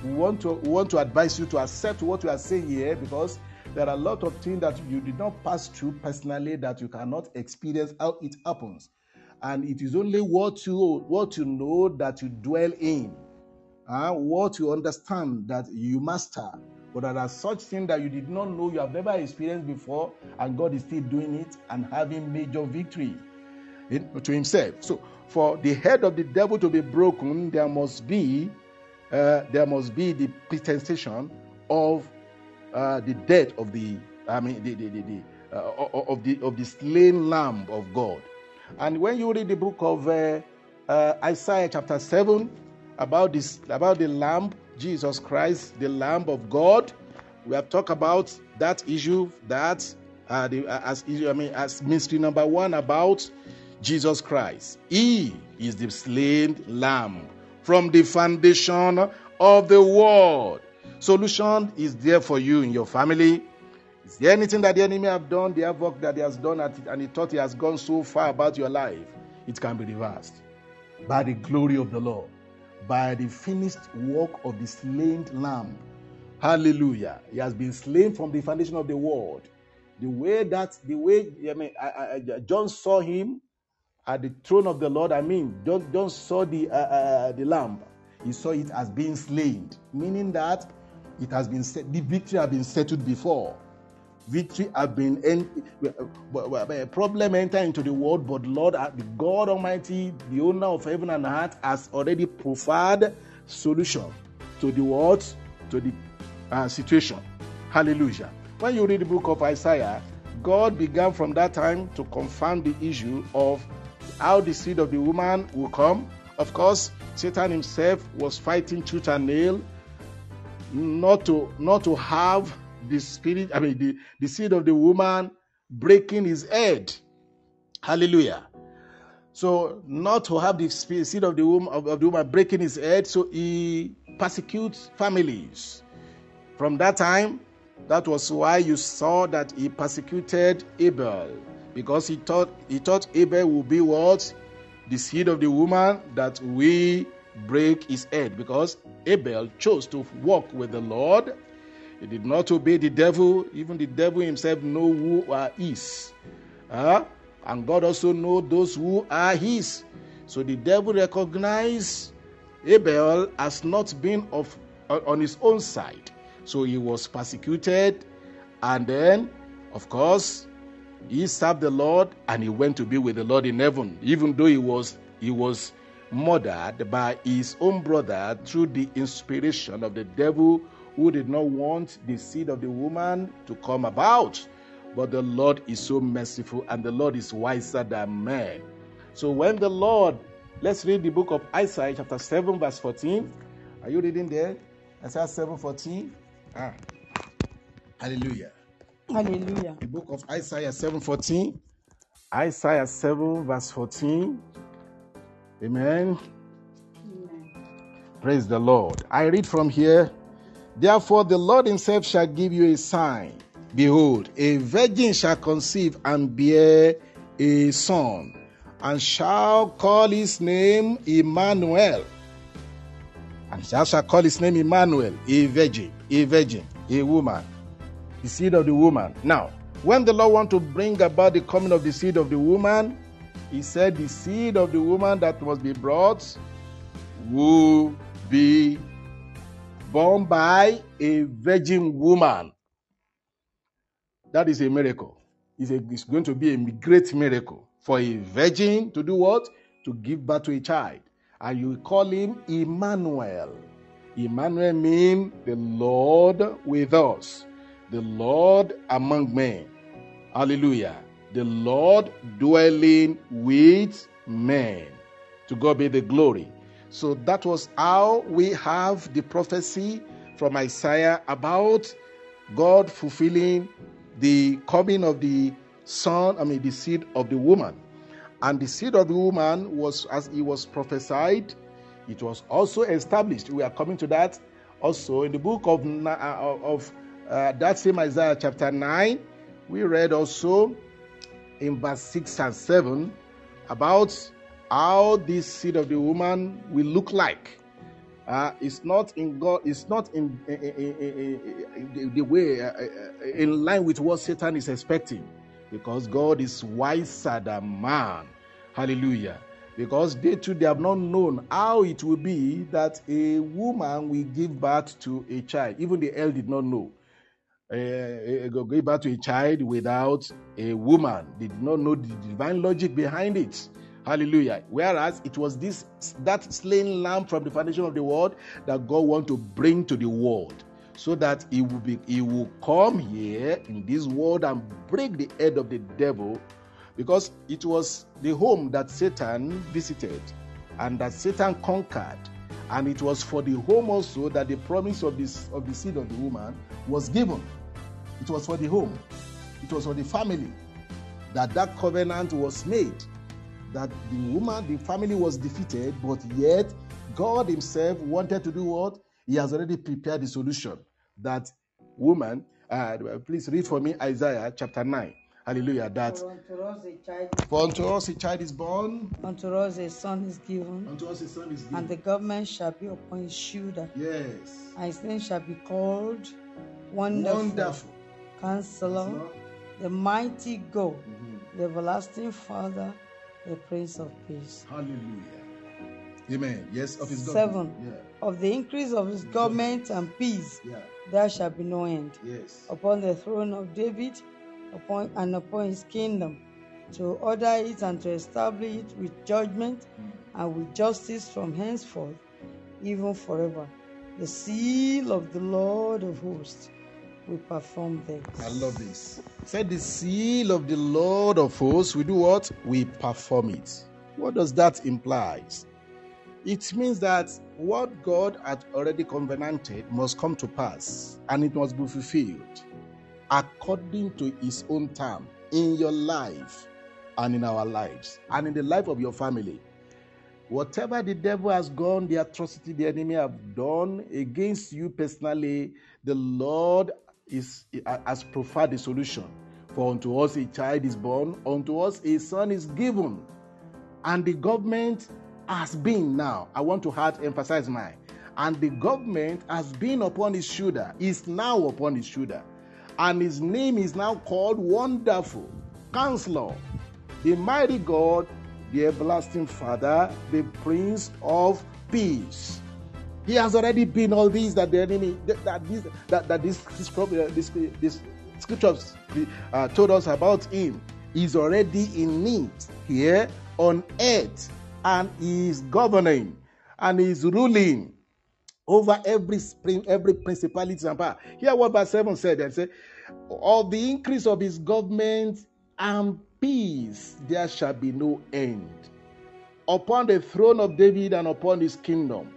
we, want to, we want to advise you to accept what we are saying here because there are a lot of things that you did not pass through personally that you cannot experience how it happens. And it is only what you, what you know that you dwell in, uh, what you understand that you master. But there are such things that you did not know, you have never experienced before, and God is still doing it and having major victory in, to Himself. So for the head of the devil to be broken, there must be uh, there must be the presentation of uh, the death of the I mean the, the, the, the uh, of the of the slain lamb of God. And when you read the book of uh, uh, Isaiah chapter seven about this about the lamb Jesus Christ, the Lamb of God, we have talked about that issue that uh, the, as I mean as mystery number one about Jesus Christ. He is the slain lamb from the foundation of the world. Solution is there for you in your family. Is there anything that the enemy have done, the work that he has done, it, and he thought he has gone so far about your life? It can be reversed by the glory of the Lord, by the finished work of the slain lamb. Hallelujah. He has been slain from the foundation of the world. The way that, the way, I mean, I, I, John saw him at the throne of the Lord, I mean, don't, don't saw the, uh, uh, the lamb. He saw it as being slain, meaning that it has been set, the victory has been settled before. Victory has been a problem enter into the world, but Lord, uh, the God Almighty, the owner of heaven and earth, has already provided solution to the world, to the uh, situation. Hallelujah. When you read the book of Isaiah, God began from that time to confirm the issue of how the seed of the woman will come. Of course, Satan himself was fighting tooth and nail not to not to have the spirit, I mean the, the seed of the woman breaking his head. Hallelujah. So not to have the seed of the woman of, of the woman breaking his head, so he persecutes families. From that time, that was why you saw that he persecuted Abel because he thought he thought Abel would be what the seed of the woman that we break his head because Abel chose to walk with the Lord. He did not obey the devil. Even the devil himself know who are his. Uh, and God also know those who are his. So the devil recognized Abel as not being of on his own side. So he was persecuted, and then, of course, he served the Lord and he went to be with the Lord in heaven, even though he was he was murdered by his own brother through the inspiration of the devil who did not want the seed of the woman to come about. But the Lord is so merciful and the Lord is wiser than man. So when the Lord, let's read the book of Isaiah chapter 7 verse 14. Are you reading there? Isaiah 7 14. Ah. Hallelujah. Hallelujah. The book of Isaiah 7:14. Isaiah 7, verse 14. Amen. Amen. Praise the Lord. I read from here. Therefore, the Lord Himself shall give you a sign. Behold, a virgin shall conceive and bear a son, and shall call his name Emmanuel. And shall shall call his name Emmanuel, a virgin, a virgin, a woman the seed of the woman. Now, When the Lord want to bring about the coming of the seed of the woman, he said the seed of the woman that must be brought will be born by a virgin woman. That is a miracle. It's, a, it's going to be a great miracle for a virgin to do what? To give birth to a child. And you call him Emmanuel. Emmanuel means the Lord with us, the Lord among men. Hallelujah. The Lord dwelling with men. To God be the glory. So that was how we have the prophecy from Isaiah about God fulfilling the coming of the son, I mean, the seed of the woman. And the seed of the woman was, as it was prophesied, it was also established. We are coming to that also in the book of, uh, of uh, that same Isaiah chapter 9. We read also in verse 6 and 7 about how this seed of the woman will look like. Uh, it's not in God. It's not in, in, in, in the way uh, in line with what Satan is expecting, because God is wiser than man. Hallelujah. Because they too they have not known how it will be that a woman will give birth to a child. Even the elder did not know. Uh, give birth to a child without a woman. They did not know the divine logic behind it. Hallelujah. Whereas it was this that slain lamb from the foundation of the world that God want to bring to the world. So that he will be he will come here in this world and break the head of the devil. Because it was the home that Satan visited and that Satan conquered. And it was for the home also that the promise of this of the seed of the woman was given. It was for the home. It was for the family that that covenant was made that the woman, the family was defeated, but yet God Himself wanted to do what? He has already prepared the solution. That woman, uh, please read for me Isaiah chapter 9. Hallelujah. That For unto us a child, for unto us a child is born, unto us a son is given, unto us a son is given. and the government shall be upon his shoulder, yes. and his name shall be called Wonderful, Wonderful. Counselor, Counselor. the Mighty God, Mhm. the Everlasting Father, the Prince of Peace. Hallelujah. Amen. Yes, of his Seven. government. Of the increase of his government and peace, Yeah. Yeah. there shall be no end. Yes. upon the throne of David upon and upon his kingdom to order it and to establish it with judgment and with justice from henceforth even forever the seal of the Lord of hosts will perform this I love this. Said the seal of the Lord of hosts, we do what? We perform it. What does that imply? It means that what God had already covenanted must come to pass and it must be fulfilled according to his own time in your life and in our lives and in the life of your family. Whatever the devil has gone, the atrocity the enemy have done against you personally, the Lord is has provided the solution. For unto us a child is born, unto us a son is given, and the government has been now. I want to hard emphasize mine. And the government has been upon his shoulder, is now upon his shoulder, and his name is now called Wonderful Counselor, the mighty God, the everlasting Father, the Prince of Peace. He has already been all these that the enemy that, this that, that this this, prob- this, this scriptures uh, told us about him. He's already in need here on earth, and he's governing and he's ruling over every spring, every principality and power. Here, what verse 7 said and say, Of the increase of his government and peace there shall be no end. Upon the throne of David and upon his kingdom,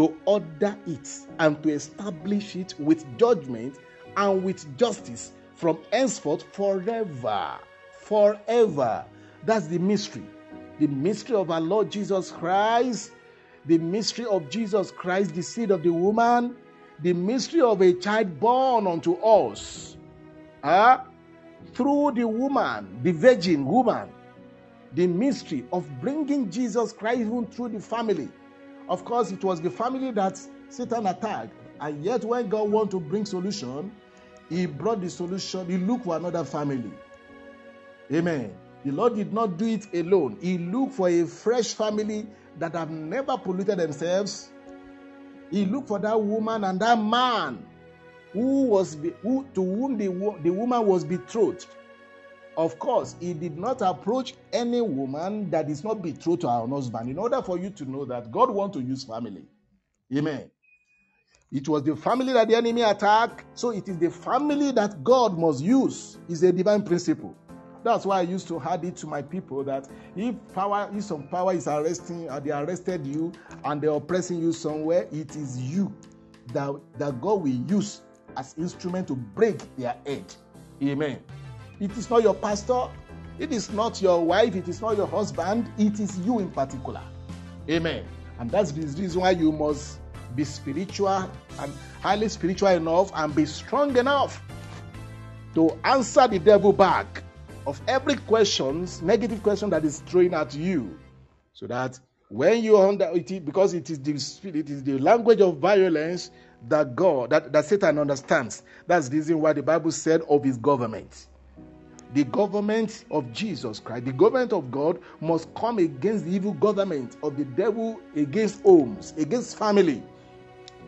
to order it and to establish it with judgment and with justice from henceforth forever. Forever. That's the mystery. The mystery of our Lord Jesus Christ, the mystery of Jesus Christ, the seed of the woman, the mystery of a child born unto us. Ah, through the woman, the virgin woman, the mystery of bringing Jesus Christ even through the family. Of course, it was the family that Satan attacked, and yet when God wanted to bring solution, he brought the solution. He looked for another family. Amen. The Lord did not do it alone. He looked for a fresh family that have never polluted themselves. He looked for that woman and that man who was who, to whom the, the woman was betrothed. Of course, he did not approach any woman that is not betrothed to her husband. In order for you to know that God wants to use family. Amen. It was the family that the enemy attacked, so it is the family that God must use. It's a divine principle. That's why I used to add it to my people that if power, if some power is arresting, or uh, they arrested you and they're oppressing you somewhere, it is you that, that God will use as instrument to break their head. Amen. It is not your pastor, it is not your wife, it is not your husband, it is you in particular. Amen. And that's the reason why you must be spiritual and highly spiritual enough and be strong enough to answer the devil back of every questions, negative question that is thrown at you. So that when you under it, because it is the spirit, it is the language of violence that God, that, that Satan understands. That's the reason why the Bible said of his government. The government of Jesus Christ, the government of God, must come against the evil government of the devil, against homes, against family.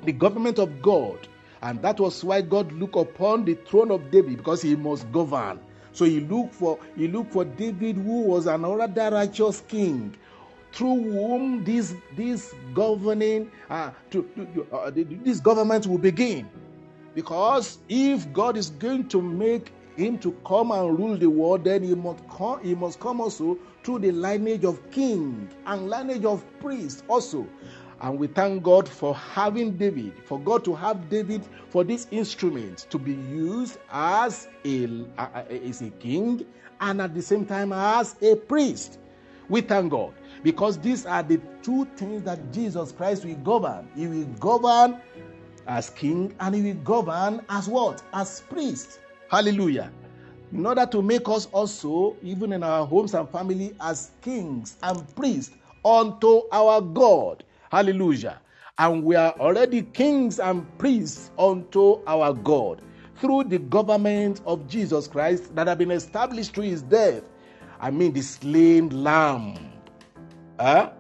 The government of God. And that was why God looked upon the throne of David because he must govern. So he looked for he looked for David, who was another righteous king, through whom this this governing uh, to, to uh, this government will begin. Because if God is going to make him to come and rule the world, then he must come, he must come also through the lineage of king and lineage of priest also. And we thank God for having David, for God to have David for this instrument to be used as a, as a king and at the same time as a priest. We thank God because these are the two things that Jesus Christ will govern. He will govern as king and he will govern as what? As priest. Hallelujah. In order to make us also, even in our homes and family, as kings and priests unto our God. Hallelujah. And we are already kings and priests unto our God through the government of Jesus Christ that have been established through his death. I mean, the slain lamb uh,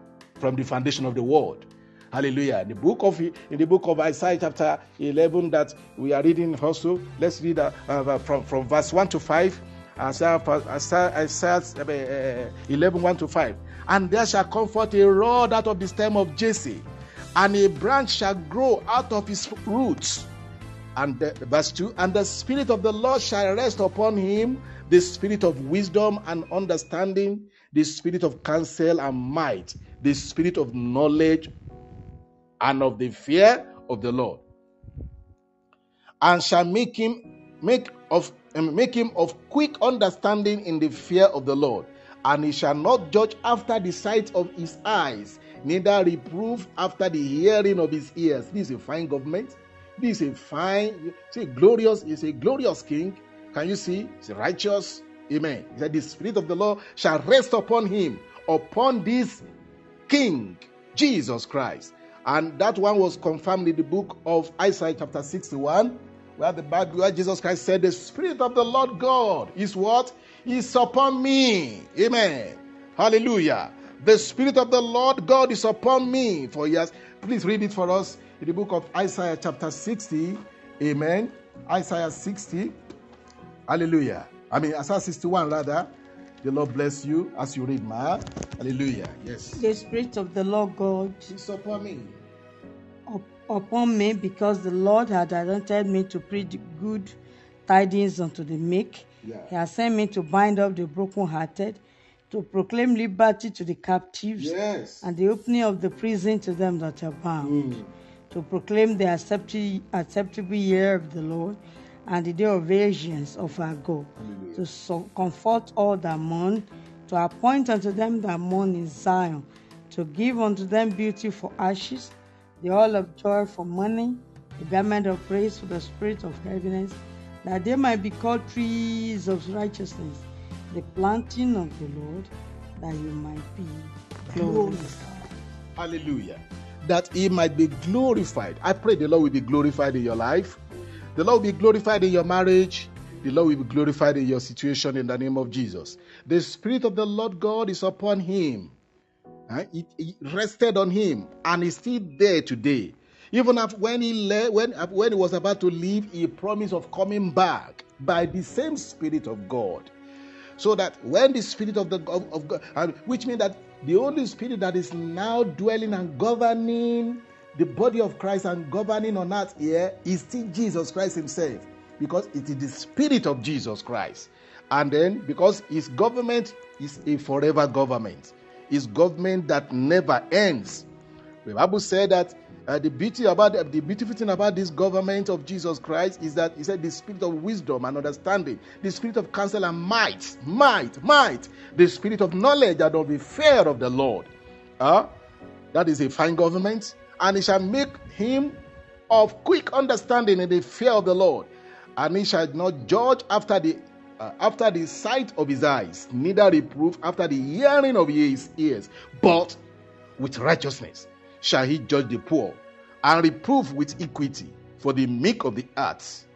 from the foundation of the world. Hallelujah. In the book of in the book of Isaiah chapter 11 that we are reading also. Let's read uh, uh, from from verse 1 to 5. Isaiah, Isaiah, Isaiah uh, 11 1 to 5. And there shall come forth a rod out of the stem of Jesse, and a branch shall grow out of his roots. And the, verse 2 And the Spirit of the Lord shall rest upon him, the Spirit of wisdom and understanding, the Spirit of counsel and might, the Spirit of knowledge and of the fear of the Lord. And shall make him make of um, make him of quick understanding in the fear of the Lord and he shall not judge after the sight of his eyes, neither reprove after the hearing of his ears. This is a fine government. This is a fine, see, glorious, is a glorious king. Can you see? He's righteous. Amen. He said, The Spirit of the Lord shall rest upon him, upon this King, Jesus Christ. And that one was confirmed in the book of Isaiah, chapter 61, where the Bible, where Jesus Christ said, The Spirit of the Lord God is what? is upon me. Amen. Hallelujah. The Spirit of the Lord God is upon me. For yes, please read it for us in the book of Isaiah, chapter 60. Amen. Isaiah 60. Hallelujah. I mean, Isaiah 61, rather. The Lord bless you as you read, Ma. Hallelujah. Yes. The Spirit of the Lord God is upon me. Up, upon me because the Lord had anointed me to preach good tidings unto the meek. Yeah. He has sent me to bind up the brokenhearted, to proclaim liberty to the captives, yes. and the opening of the prison to them that are bound, mm. to proclaim the acceptable year of the Lord and the day of vengeance of our God, Hallelujah. to so comfort all that mourn, to appoint unto them that mourn in Zion, to give unto them beauty for ashes, the oil of joy for mourning, the garment of praise for the spirit of heaviness that they might be called trees of righteousness, the planting of the Lord, that you might be glorified. Hallelujah. That he might be glorified. I pray the Lord will be glorified in your life. The Lord will be glorified in your marriage. The Lord will be glorified in your situation in the name of Jesus. The Spirit of the Lord God is upon him. It, rested on him and is still there today. Even when he when, when he was about to leave, he promised of coming back by the same Spirit of God. So that when the Spirit of the of, of God, which means that the Holy Spirit that is now dwelling and governing the body of Christ and governing on earth here is still Jesus Christ Himself, because it is the Spirit of Jesus Christ. And then because His government is a forever government, His government that never ends. The Bible said that uh, the beauty about the beautiful thing about this government of Jesus Christ is that he said the spirit of wisdom and understanding, the spirit of counsel and might, might, might, the spirit of knowledge and of the fear of the Lord. Uh, that is a fine government, and he shall make him of quick understanding in the fear of the Lord, and he shall not judge after the uh, after the sight of his eyes, neither reprove after the hearing of his ears, but with righteousness shall he judge the poor, and reprove with equity for the meek of the earth.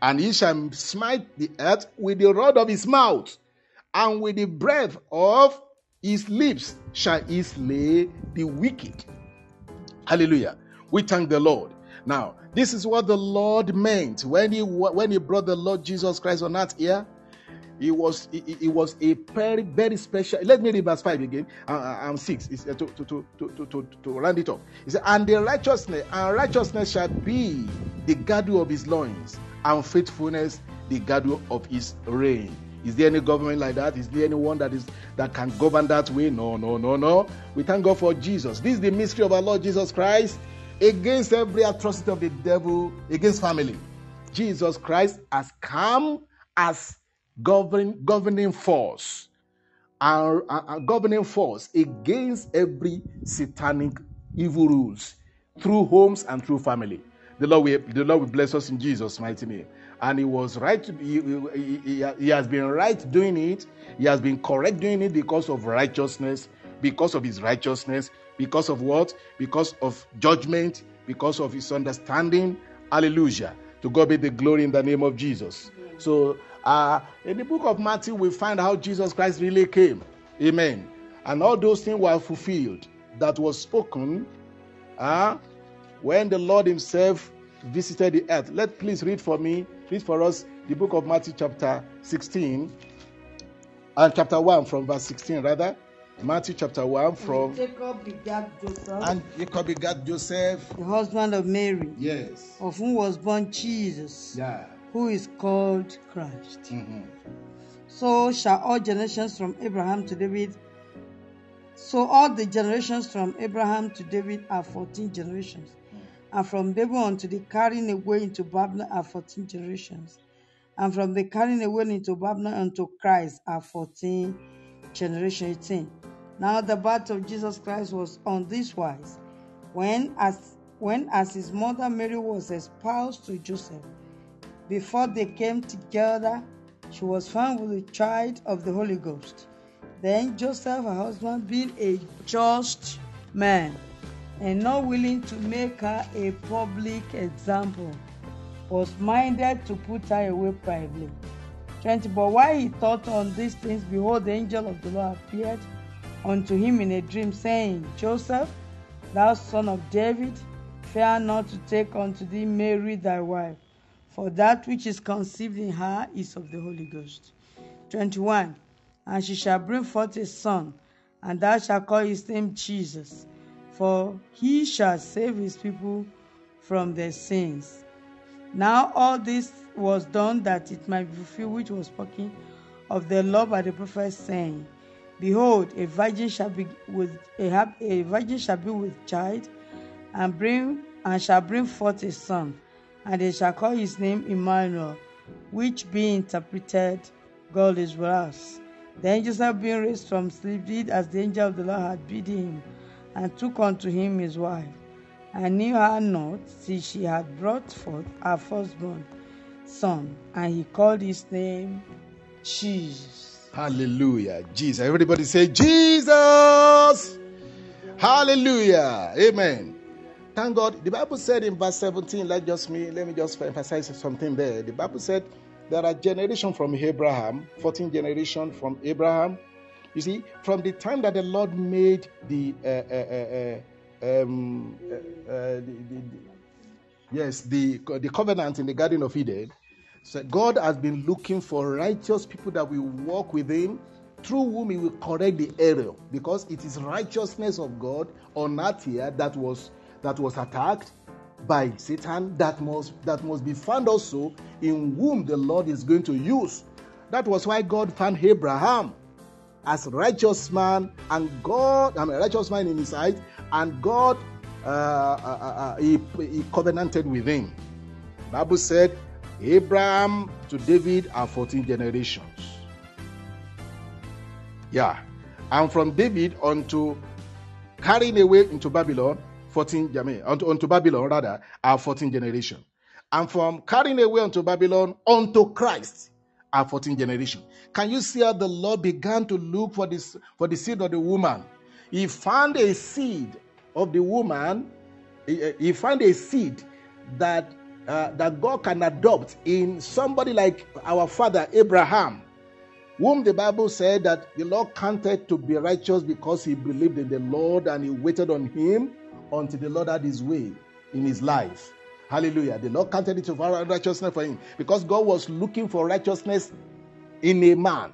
And he shall smite the earth with the rod of his mouth, and with the breath of his lips shall he slay the wicked. Hallelujah. We thank the Lord. Now, this is what the Lord meant when he when he brought the Lord Jesus Christ on earth here. It was it, it was a very very special. Let me read verse five again. Uh, uh, six. It's, uh, to, to, to, to, to, to round it off. He said, "And the righteousness and righteousness shall be the girdle of his loins, and faithfulness the girdle of his reign." Is there any government like that? Is there anyone that is that can govern that way? No, no, no, no. We thank God for Jesus. This is the mystery of our Lord Jesus Christ against every atrocity of the devil against family. Jesus Christ has come as govern, governing force, and, governing force against every satanic evil rules through homes and through family. The Lord will, the Lord will bless us in Jesus' mighty name. And he was right he, he, he has been right doing it. He has been correct doing it because of righteousness, because of his righteousness, because of what? Because of judgment, because of his understanding. Hallelujah. To God be the glory in the name of Jesus. So uh, in the book of Matthew, we find how Jesus Christ really came. Amen. And all those things were fulfilled that was spoken uh, when the Lord Himself visited the earth. Let please read for me, read for us the book of Matthew, chapter 16, and chapter 1 from verse 16, rather. Matthew chapter 1 from. And Jacob begat Joseph. And Jacob begat Joseph. The husband of Mary. Yes. Of whom was born Jesus. Yeah who is called Christ. Mm-hmm. So shall all generations from Abraham to David. So all the generations from Abraham to David are 14 generations. And from David unto the carrying away into Babylon are 14 generations. And from the carrying away into Babylon unto Christ are 14 generations. 18. Now the birth of Jesus Christ was on this wise. When as when as his mother Mary was espoused to Joseph, before they came together, she was found with the child of the Holy Ghost. Then Joseph, her husband, being a just man and not willing to make her a public example, was minded to put her away privately. 20. But while he thought on these things, behold, the angel of the Lord appeared unto him in a dream, saying, Joseph, thou son of David, fear not to take unto thee Mary thy wife for that which is conceived in her is of the Holy Ghost. 21. And she shall bring forth a son, and thou shalt call his name Jesus, for he shall save his people from their sins. Now all this was done that it might be fulfilled which was spoken of the law by the prophet, saying, Behold, a virgin shall be with a, a virgin shall be with child, and bring and shall bring forth a son and they shall call his name Emmanuel, which being interpreted, God is with us. Then Joseph, being raised from sleep, did as the angel of the Lord had bidden him, and took unto him his wife, and knew her not till she had brought forth her firstborn son, and he called his name Jesus. Hallelujah. Jesus. Everybody say, Jesus. Hallelujah. Amen. Thank God. The Bible said in verse 17, let just me let me just emphasize something there. The Bible said there are generations from Abraham, 14 generation from Abraham. You see, from the time that the Lord made the uh, uh, uh, um, the, the, yes the the covenant in the Garden of Eden, so God has been looking for righteous people that will walk with Him, through whom He will correct the error, because it is righteousness of God on earth here that was that was attacked by Satan that must that must be found also in whom the Lord is going to use. That was why God found Abraham as righteous man, and God, I mean, righteous man in His sight, and God, uh, uh, uh, uh he, he covenanted with him. Bible said Abraham to David are 14 generations. Yeah. And from David unto carrying away into Babylon, 14, I mean, unto, unto Babylon rather, are 14 generations. And from carrying away unto Babylon unto Christ are 14 generation. Can you see how the Lord began to look for this for the seed of the woman? He found a seed of the woman. He, he found a seed that uh, that God can adopt in somebody like our father Abraham, whom the Bible said that the Lord counted to be righteous because he believed in the Lord and he waited on him until the Lord had his way in his life. Hallelujah. The Lord counted it to righteousness for him because God was looking for righteousness in a man.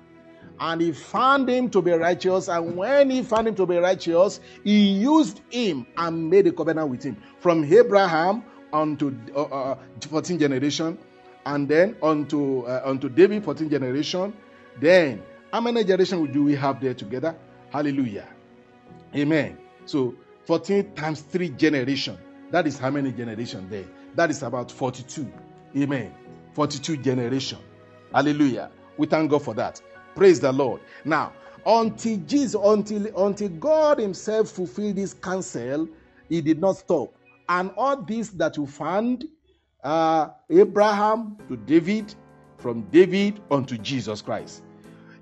And he found him to be righteous. And when he found him to be righteous, he used him and made a covenant with him. From Abraham unto uh, uh, 14 generation, and then unto uh, unto David 14 generation. Then how many generations do we have there together? Hallelujah. Amen. So 14 times 3 generation. That is how many generations there? That is about 42. Amen. 42 generation. Hallelujah. We thank God for that. Praise the Lord. Now, until Jesus, until until God Himself fulfilled His counsel, He did not stop. And all this that you found, uh, Abraham to David, from David unto Jesus Christ.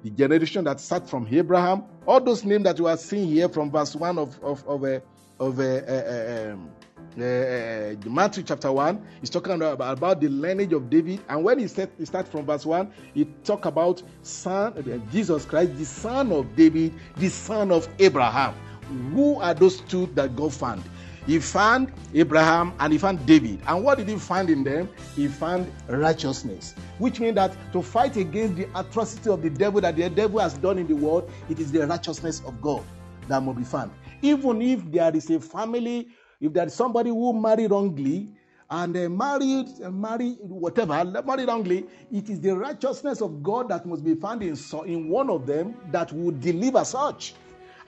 The generation that sat from Abraham, all those names that you are seeing here from verse 1 of, of, of, uh, of uh, uh, um, uh, uh, Matthew chapter 1 is talking about, about the lineage of David. And when he, said, he starts from verse 1, he talk about son, uh, Jesus Christ, the son of David, the son of Abraham. Who are those two that God found? He found Abraham and he found David. And what did he find in them? He found righteousness, which means that to fight against the atrocity of the devil that the devil has done in the world, it is the righteousness of God that must be found. Even if there is a family, if there is somebody who married wrongly, and uh, married, uh, married, whatever, married wrongly, it is the righteousness of God that must be found in, so, in one of them that would deliver such.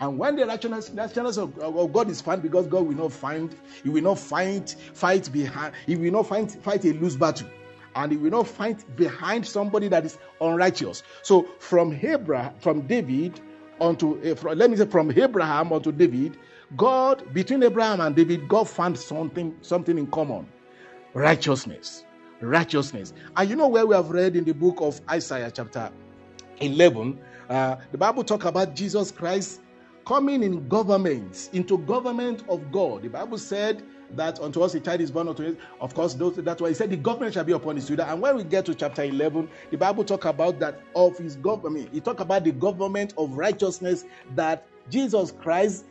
And when the righteousness, righteousness of, of, God is found, because God will not find, He will not find fight behind, He will not find fight a loose battle. And he will not fight behind somebody that is unrighteous. So from Abraham, from David unto, uh, let me say, from Abraham unto David, God, between Abraham and David, God found something, something in common righteousness. Righteousness. And you know where we have read in the book of Isaiah, chapter 11, uh, the Bible talk about Jesus Christ coming in government, into government of God. The Bible said that unto us a child is born unto us. Of course, those, that's why he said the government shall be upon his shoulder. And when we get to chapter 11, the Bible talk about that of his government. He talk about the government of righteousness that Jesus Christ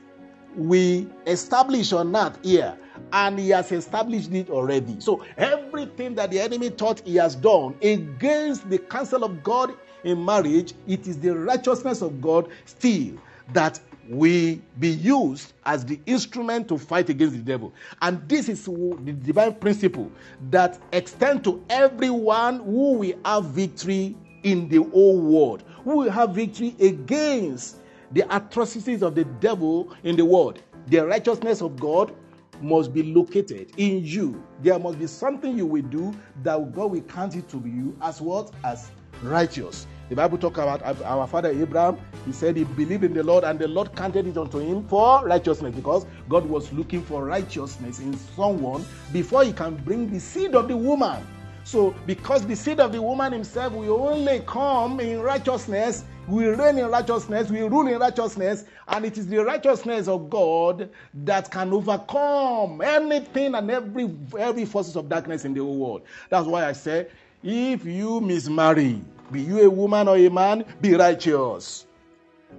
we establish on earth here and he has established it already so everything that the enemy thought he has done against the counsel of god in marriage it is the righteousness of god still that we be used as the instrument to fight against the devil. And this is the divine principle that extend to everyone who will have victory in the whole world, who will have victory against the atrocities of the devil in the world. The righteousness of God must be located in you. There must be something you will do that God will count it to you as what? As righteous. The Bible talk about our father Abraham. He said he believed in the Lord and the Lord counted it unto him for righteousness because God was looking for righteousness in someone before he can bring the seed of the woman. So, because the seed of the woman himself will only come in righteousness, will reign in righteousness, will rule in righteousness, and it is the righteousness of God that can overcome anything and every every forces of darkness in the whole world. That's why I say, if you mismarry, be you a woman or a man, be righteous.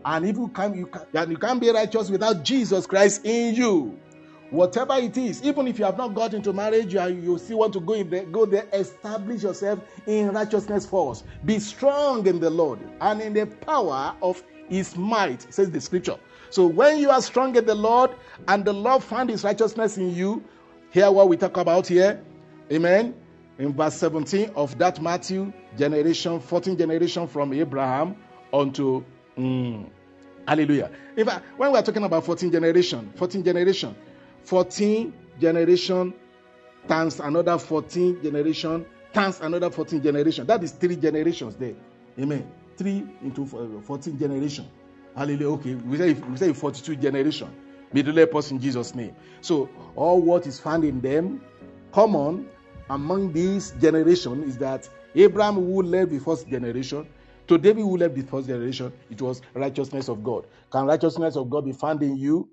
And if you can, you can, you can't be righteous without Jesus Christ in you. Whatever it is, even if you have not got into marriage, you, are, you still want to go in there, go there, establish yourself in righteousness first. Be strong in the Lord and in the power of his might, says the scripture. So when you are strong in the Lord and the Lord found his righteousness in you, hear what we talk about here. Amen. In verse 17 of that Matthew generation, 14 generation from Abraham unto mm, Hallelujah. In fact, when we are talking about 14 generation, 14 generation, 14 generation times another 14 generation times another 14 generation. That is three generations there. Amen. Three into 14 generation. Hallelujah. Okay, we say we say 42 generation. May the Lord in Jesus' name. So all what is found in them, common among these generation is that Abraham who led the first generation, to David who led the first generation, it was righteousness of God. Can righteousness of God be found in you?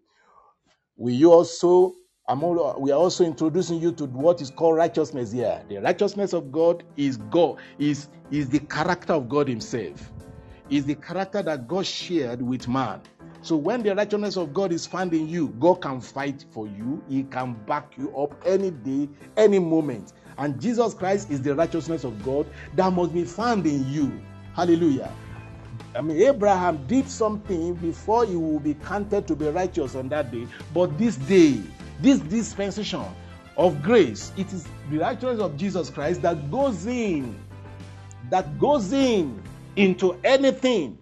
Will you also we are also introducing you to what is called righteousness here. The righteousness of God is God, is, is the character of God Himself, is the character that God shared with man. So when the righteousness of God is found in you, God can fight for you, He can back you up any day, any moment. And Jesus Christ is the righteousness of God that must be found in you. Hallelujah. I mean, Abraham did something before he will be counted to be righteous on that day. But this day, this dispensation of grace, it is the righteousness of Jesus Christ that goes in, that goes in into anything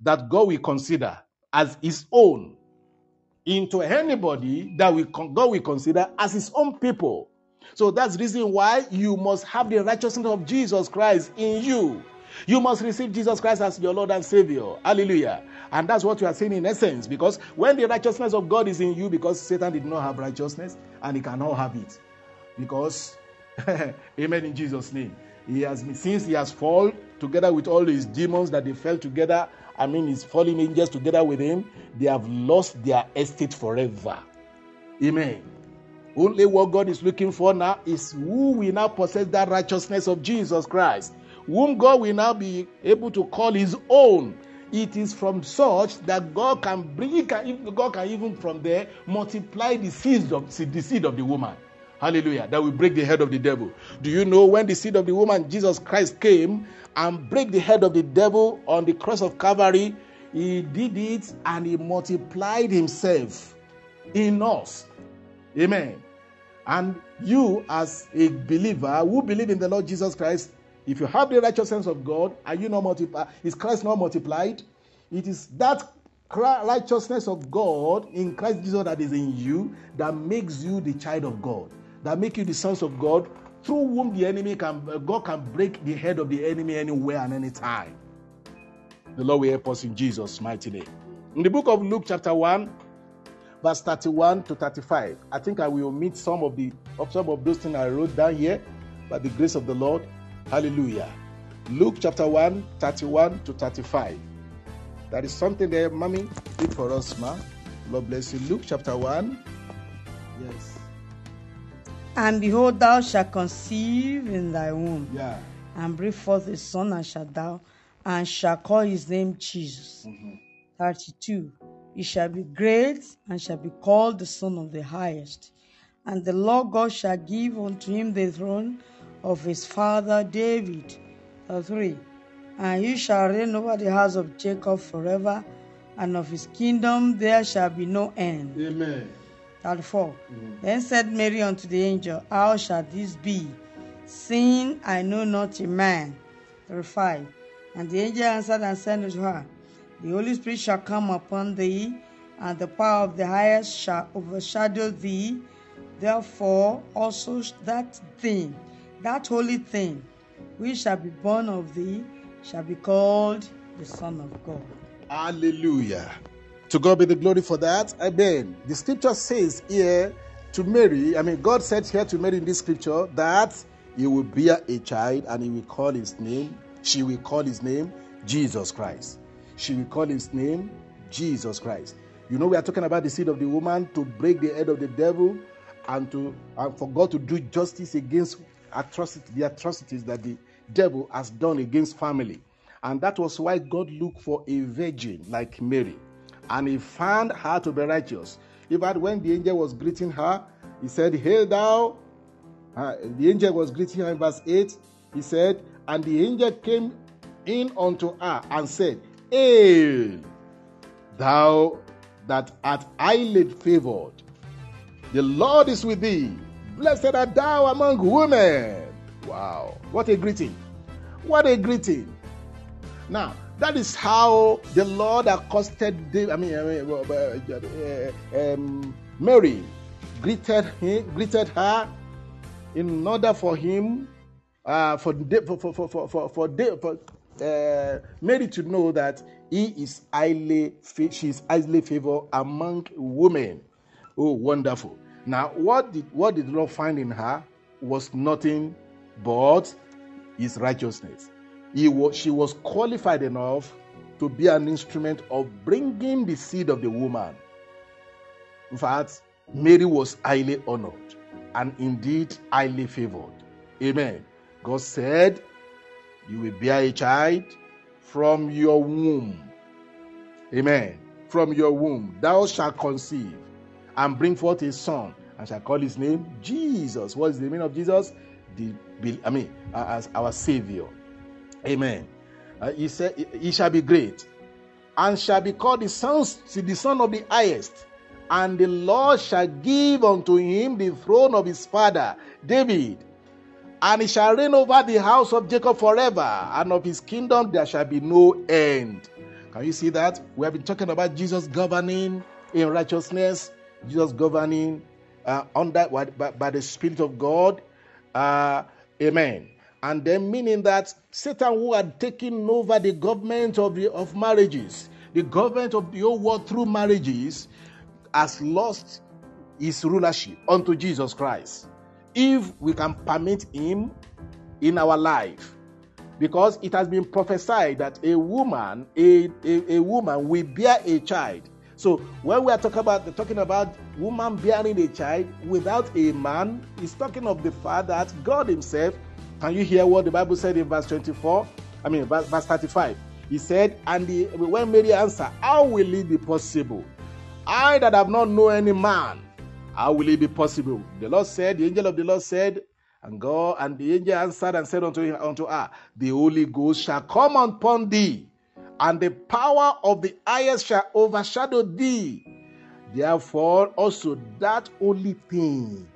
that God will consider as his own, into anybody that we, God will consider as his own people. So that's the reason why you must have the righteousness of Jesus Christ in you. You must receive Jesus Christ as your Lord and Savior. Hallelujah. And that's what you are saying in essence. Because when the righteousness of God is in you, because Satan did not have righteousness and he cannot have it. Because, amen in Jesus' name. He has since he has fallen together with all his demons that they fell together, I mean his fallen angels together with him, they have lost their estate forever. Amen. Only what God is looking for now is who will now possess that righteousness of Jesus Christ whom God will now be able to call his own. It is from such that God can bring, can, God can even from there multiply the seed of the seed of the woman. Hallelujah. That will break the head of the devil. Do you know when the seed of the woman, Jesus Christ, came and break the head of the devil on the cross of Calvary? He did it and he multiplied himself in us. Amen. And you, as a believer who believe in the Lord Jesus Christ, if you have the righteousness of God, are you not multiplied? Is Christ not multiplied? It is that righteousness of God in Christ Jesus that is in you that makes you the child of God, that make you the sons of God, through whom the enemy can uh, God can break the head of the enemy anywhere and anytime. The Lord will help us in Jesus' mighty name. In the book of Luke, chapter 1, verse 31 to 35. I think I will meet some of the of some of those things I wrote down here by the grace of the Lord. Hallelujah. Luke chapter 1, 31 to 35. That is something there, mommy. Read for us, ma. Lord bless you. Luke chapter 1. Yes. And behold, thou shalt conceive in thy womb, Yeah. and bring forth a son, and shalt thou, and shall call his name Jesus. Mm-hmm. 32. He shall be great, and shall be called the Son of the Highest. And the Lord God shall give unto him the throne of his father David. 3. And he shall reign over the house of Jacob forever, and of his kingdom there shall be no end. Amen. 34. Mm. Then said Mary unto the angel, How shall this be? Seeing I know not a man. 35. And the angel answered and said unto her, The Holy Spirit shall come upon thee, and the power of the highest shall overshadow thee. Therefore also that thing that holy thing which shall be born of thee shall be called the Son of God. Hallelujah. To God be the glory for that. Amen. The scripture says here to Mary, I mean, God said here to Mary in this scripture that he will bear a child and he will call his name, she will call his name Jesus Christ. She will call his name Jesus Christ. You know, we are talking about the seed of the woman to break the head of the devil and to and for God to do justice against atrocity, the atrocities that the devil has done against family. And that was why God looked for a virgin like Mary. And he found her to be righteous. Even when the angel was greeting her, he said, Hail thou. Uh, the angel was greeting her in verse 8. He said, And the angel came in unto her and said, Hail, thou that art highly favored. The Lord is with thee. Blessed art thou among women. Wow. What a greeting. What a greeting. Now, that is how the Lord accosted, I mean, uh, uh, um, Mary greeted him, greeted her in order for him, uh, for, for, for, for, for, for, for uh, Mary to know that he is highly, she is highly favored among women. Oh, wonderful. Now, what did, what did the Lord find in her was nothing but his righteousness. He was, she was qualified enough to be an instrument of bringing the seed of the woman. In fact, Mary was highly honored and indeed highly favored. Amen. God said, You will bear a child from your womb. Amen. From your womb, thou shalt conceive and bring forth a son, and shall call his name Jesus. What is the name of Jesus? The, I mean, as our Savior. Amen. Uh, he said, He shall be great, and shall be called the son, the son of the highest. And the Lord shall give unto him the throne of his father David, and he shall reign over the house of Jacob forever, and of his kingdom there shall be no end. Can you see that? We have been talking about Jesus governing in righteousness, Jesus governing uh, under by, by, the Spirit of God. Uh, amen. And then meaning that Satan, who had taken over the government of, the, of marriages, the government of the world through marriages, has lost his rulership unto Jesus Christ. If we can permit him in our life, because it has been prophesied that a woman, a, a, a woman will bear a child. So when we are talking about talking about woman bearing a child without a man, is talking of the fact that God Himself. Can you hear what the Bible said in verse 24? I mean, verse 35. He said, and the, when Mary answered, How will it be possible? I that have not known any man, how will it be possible? The Lord said, the angel of the Lord said, and God and the angel answered and said unto him, unto her, The Holy Ghost shall come upon thee, and the power of the highest shall overshadow thee. Therefore also that holy thing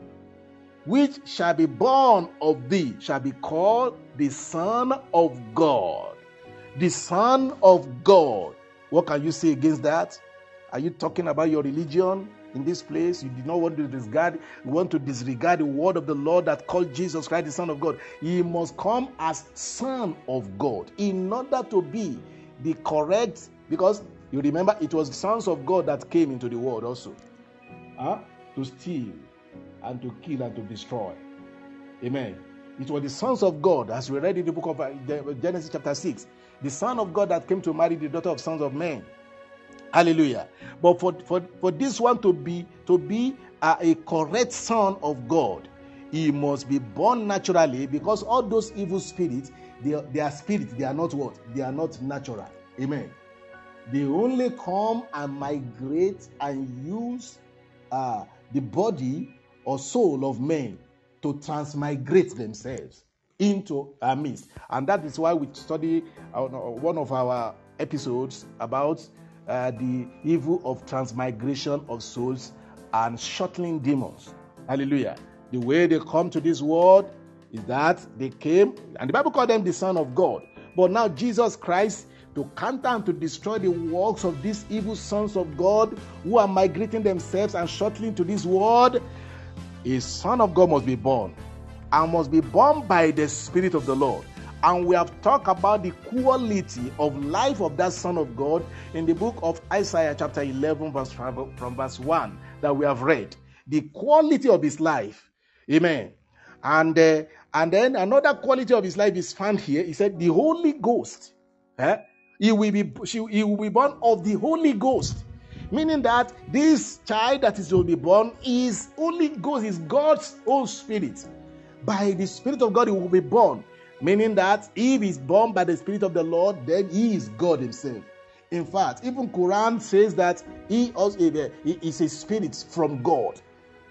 which shall be born of thee shall be called the Son of God. The Son of God. What can you say against that? Are you talking about your religion in this place? You do not want to disregard, you want to disregard the word of the Lord that called Jesus Christ the Son of God. He must come as Son of God in order to be the correct, because you remember it was the sons of God that came into the world also. Huh? To steal and to kill and to destroy. Amen. It was the sons of God, as we read in the book of uh, Genesis chapter 6, the Son of God that came to marry the daughter of sons of men. Hallelujah. But for, for, for this one to be to be a, a correct son of God, he must be born naturally because all those evil spirits, they, they are spirits, they are not what? They are not natural. Amen. They only come and migrate and use uh, the body or soul of men to transmigrate themselves into our midst. And that is why we study uh, one of our episodes about uh, the evil of transmigration of souls and shuttling demons. Hallelujah. The way they come to this world is that they came, and the Bible called them the Son of God. But now Jesus Christ, to counter and to destroy the works of these evil sons of God who are migrating themselves and shuttling to this world, a Son of God must be born and must be born by the Spirit of the Lord. And we have talked about the quality of life of that Son of God in the book of Isaiah, chapter 11, verse from verse 1, that we have read. The quality of his life. Amen. And, uh, And then another quality of his life is found here. He said, The Holy Ghost. eh, He will be she, he will be born of the Holy Ghost. Meaning that this child that is to be born is Holy Ghost, is God's own spirit. By the Spirit of God, he will be born. Meaning that if he's born by the Spirit of the Lord, then he is God Himself. In fact, even Quran says that he also is a spirit from God.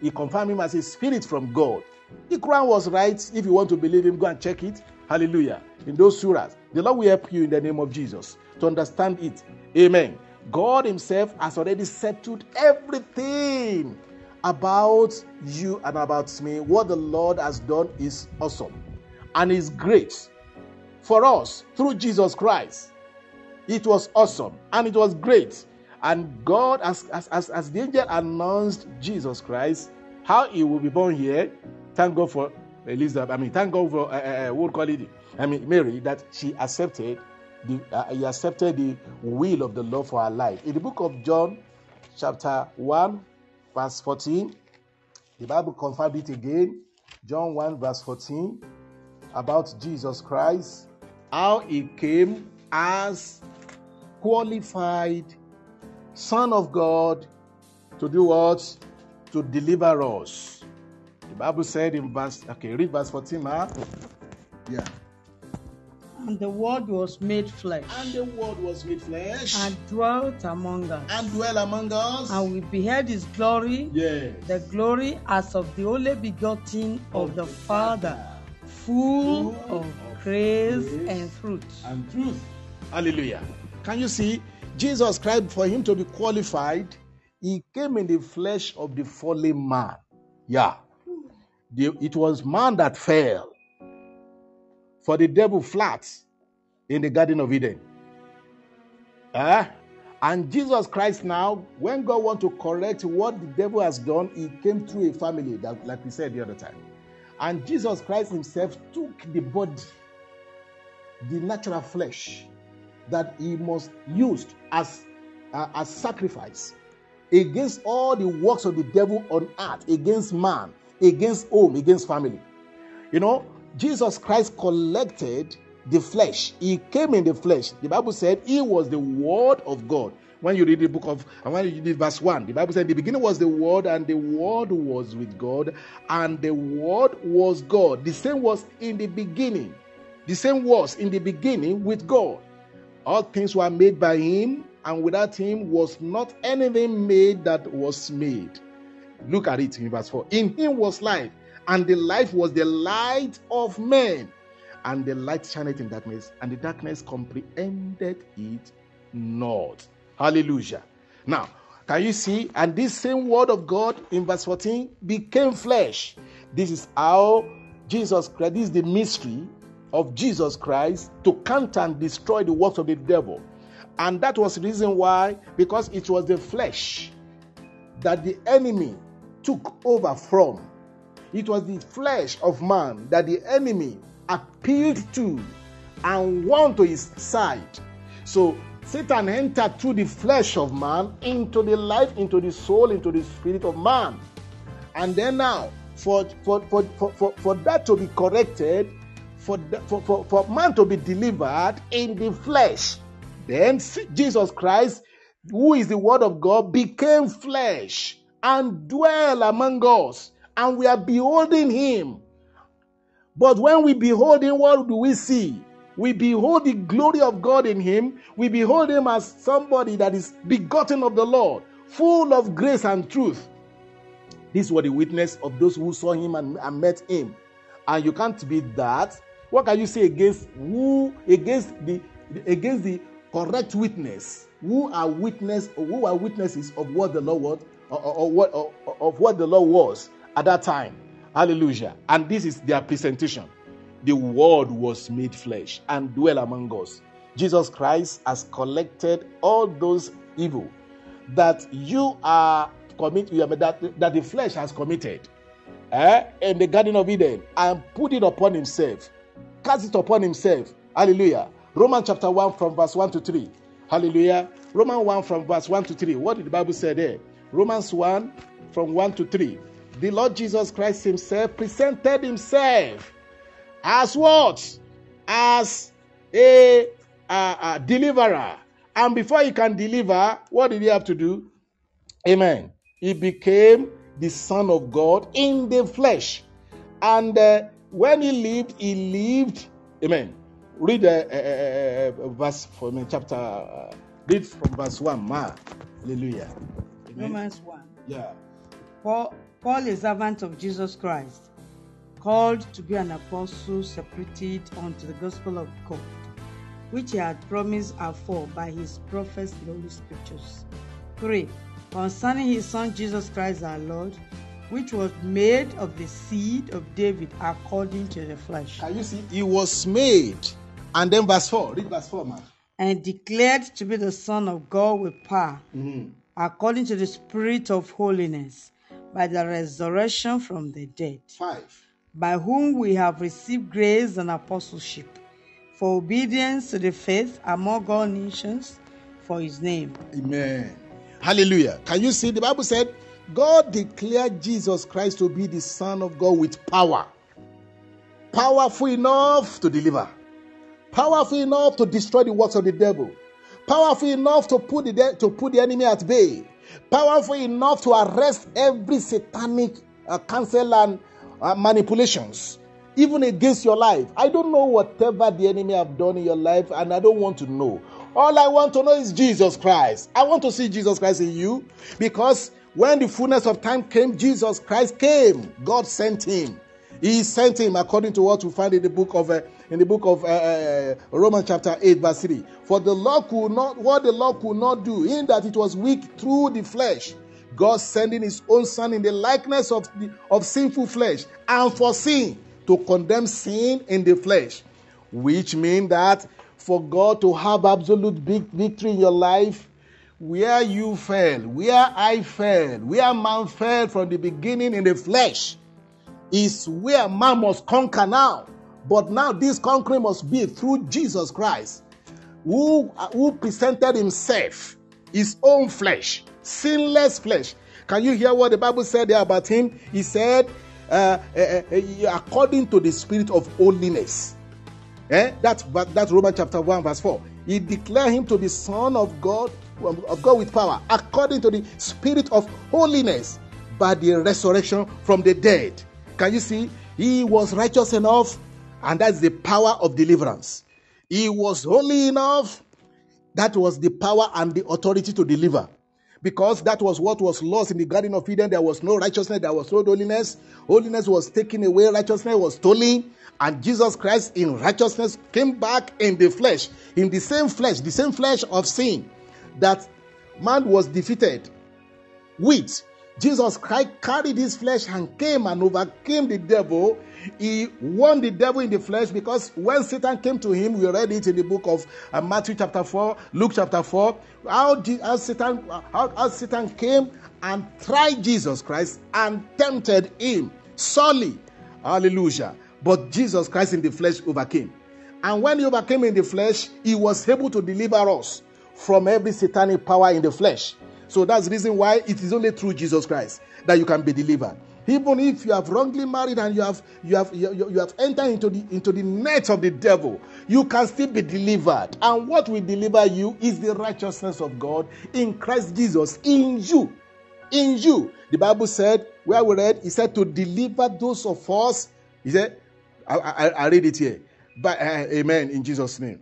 He confirmed him as a spirit from God. The Quran was right. If you want to believe him, go and check it. Hallelujah. In those surahs, the Lord will help you in the name of Jesus to understand it. Amen. God Himself has already settled everything about you and about me. What the Lord has done is awesome and is great for us through Jesus Christ. It was awesome and it was great. And God, as, as, as, as the angel announced Jesus Christ, how he will be born here, thank God for Elizabeth. I mean, thank God for, uh, uh, what call it? I mean, Mary, that she accepted the, uh, he accepted the will of the Lord for her life. In the book of John, chapter 1, verse 14, the Bible confirmed it again. John 1, verse 14, about Jesus Christ, how he came as qualified Son of God to do what? To deliver us. The Bible said in verse, okay, read verse 14, huh? Yeah. And the word was made flesh And the word was made flesh and dwelt among us. and dwell among us. And we beheld his glory, Yes. the glory as of the only begotten of the Father, full of grace and truth. and truth. Hallelujah. Can you see? Jesus Christ, for him to be qualified, he came in the flesh of the fallen man. Yeah. The- it was man that fell for the devil flat in the Garden of Eden. Eh? And Jesus Christ now, when God wants to correct what the devil has done, he came through a family, that, like we said the other time. And Jesus Christ himself took the body the natural flesh that he must use as uh, as sacrifice against all the works of the devil on earth against man against home against family. You know jesus christ collected the flesh. He came in the flesh. The bible said he was the word of god when you read the book of and when you read verse 1 the bible said the beginning was the word and the word was with god and the word was god the same was in the beginning the same was in the beginning with God. All things were made by him, and without him was not anything made that was made. Look at it in verse 4. In him was life, and the life was the light of men. And the light shined in darkness, and the darkness comprehended it not. Hallelujah. Now, can you see? And this same word of God in verse 14 became flesh. This is how Jesus Christ, this is the mystery of Jesus Christ to counter and destroy the works of the devil. And that was the reason why, because it was the flesh that the enemy took over from. It was the flesh of man that the enemy appealed to and won to his side. So Satan entered through the flesh of man into the life, into the soul, into the spirit of man. And then now, for, for, for, for, for, that to be corrected, for, for, for, for man to be delivered in the flesh, then Jesus Christ, who is the Word of God, became flesh and dwell among us, and we are beholding Him. But when we behold Him, what do we see? We behold the glory of God in Him. We behold Him as somebody that is begotten of the Lord, full of grace and truth. This was the witness of those who saw Him and, and met Him. And you can't be that. What can you say against who against the against the correct witness? Who are witness who are witnesses of what the Lord was or, or, or what or, of what the Lord was at that time? Hallelujah. And this is their presentation. The word was made flesh and dwell among us. Jesus Christ has collected all those evil that you are commit that, that the flesh has committed eh, in the Garden of Eden and put it upon himself, cast it upon himself. Hallelujah. Romans chapter 1 from verse 1 to 3. Hallelujah. Romans 1 from verse 1 to 3. What did the Bible say there? Romans 1 from 1 to 3. The Lord Jesus Christ Himself presented Himself as what? As a, a, a deliverer. And before he can deliver, what did he have to do? Amen. He became the Son of God in the flesh. And uh, when he lived, he lived. Amen. Read uh, uh, uh, uh verse for me, chapter. Uh, read from verse 1. Ma. Hallelujah. Amen. Romans 1. Yeah. Paul, Paul, a servant of Jesus Christ, called to be an apostle, separated unto the gospel of God, which he had promised afore by his prophets in the Holy Scriptures. 3. Concerning his Son Jesus Christ our Lord, which was made of the seed of David according to the flesh. Can you see? He was made. And then verse 4. Read verse 4, man. And declared to be the Son of God with power, mm-hmm. according to the Spirit of holiness, by the resurrection from the dead. 5. By whom we have received grace and apostleship for obedience to the faith among all nations for his name. Amen. Hallelujah. Can you see? The Bible said, God declared Jesus Christ to be the Son of God with power. Powerful enough to deliver. Powerful enough to destroy the works of the devil. Powerful enough to put the, de- to put the enemy at bay. Powerful enough to arrest every satanic uh, counsel and uh, manipulations, even against your life. I don't know whatever the enemy have done in your life, and I don't want to know. All I want to know is Jesus Christ. I want to see Jesus Christ in you because when the fullness of time came, Jesus Christ came. God sent him. He sent him according to what we find in the book of uh, in the book of uh, uh, Romans chapter 8 verse 3. For the law could not what the law could not do in that it was weak through the flesh. God sending his own son in the likeness of the, of sinful flesh and for sin to condemn sin in the flesh, which means that for God to have absolute big victory in your life, where you fell, where I fell, where man fell from the beginning in the flesh, is where man must conquer now. But now this conquering must be through Jesus Christ, who, who presented himself, his own flesh, sinless flesh. Can you hear what the Bible said there about him? He said, uh, uh, uh, according to the spirit of holiness. Eh? That's, that's Romans chapter 1, verse 4. He declared him to be Son of God, of God with power, according to the Spirit of holiness, by the resurrection from the dead. Can you see? He was righteous enough, and that's the power of deliverance. He was holy enough, that was the power and the authority to deliver because that was what was lost in the Garden of Eden. There was no righteousness, there was no holiness. Holiness was taken away, righteousness was stolen, and Jesus Christ in righteousness came back in the flesh, in the same flesh, the same flesh of sin that man was defeated with. Jesus Christ carried his flesh and came and overcame the devil he won the devil in the flesh because when Satan came to him, we read it in the book of uh, Matthew chapter 4, Luke chapter 4, how, did, how, Satan, how, how Satan came and tried Jesus Christ and tempted him sorely. Hallelujah. But Jesus Christ in the flesh overcame. And when he overcame in the flesh, he was able to deliver us from every satanic power in the flesh. So that's the reason why it is only through Jesus Christ that you can be delivered. Even if you have wrongly married and you have you have you, you have entered into the into the net of the devil, you can still be delivered. And what will deliver you is the righteousness of God in Christ Jesus in you. In you. The Bible said, where we read, he said to deliver those of us. He said, I, I, I read it here. But uh, amen in Jesus' name.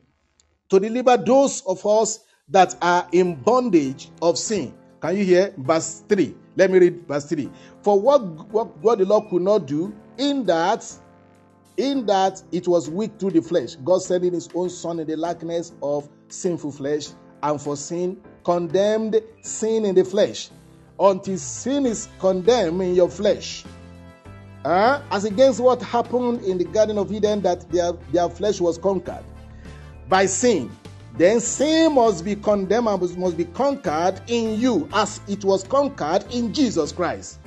To deliver those of us that are in bondage of sin. Can you hear? Verse 3. Let me read verse 3. For what, what, what the Lord could not do, in that, in that it was weak through the flesh, God sending his own son in the likeness of sinful flesh, and for sin, condemned sin in the flesh, until sin is condemned in your flesh. Uh, as against what happened in the Garden of Eden, that their, their flesh was conquered by sin then sin must be condemned and must be conquered in you as it was conquered in Jesus Christ.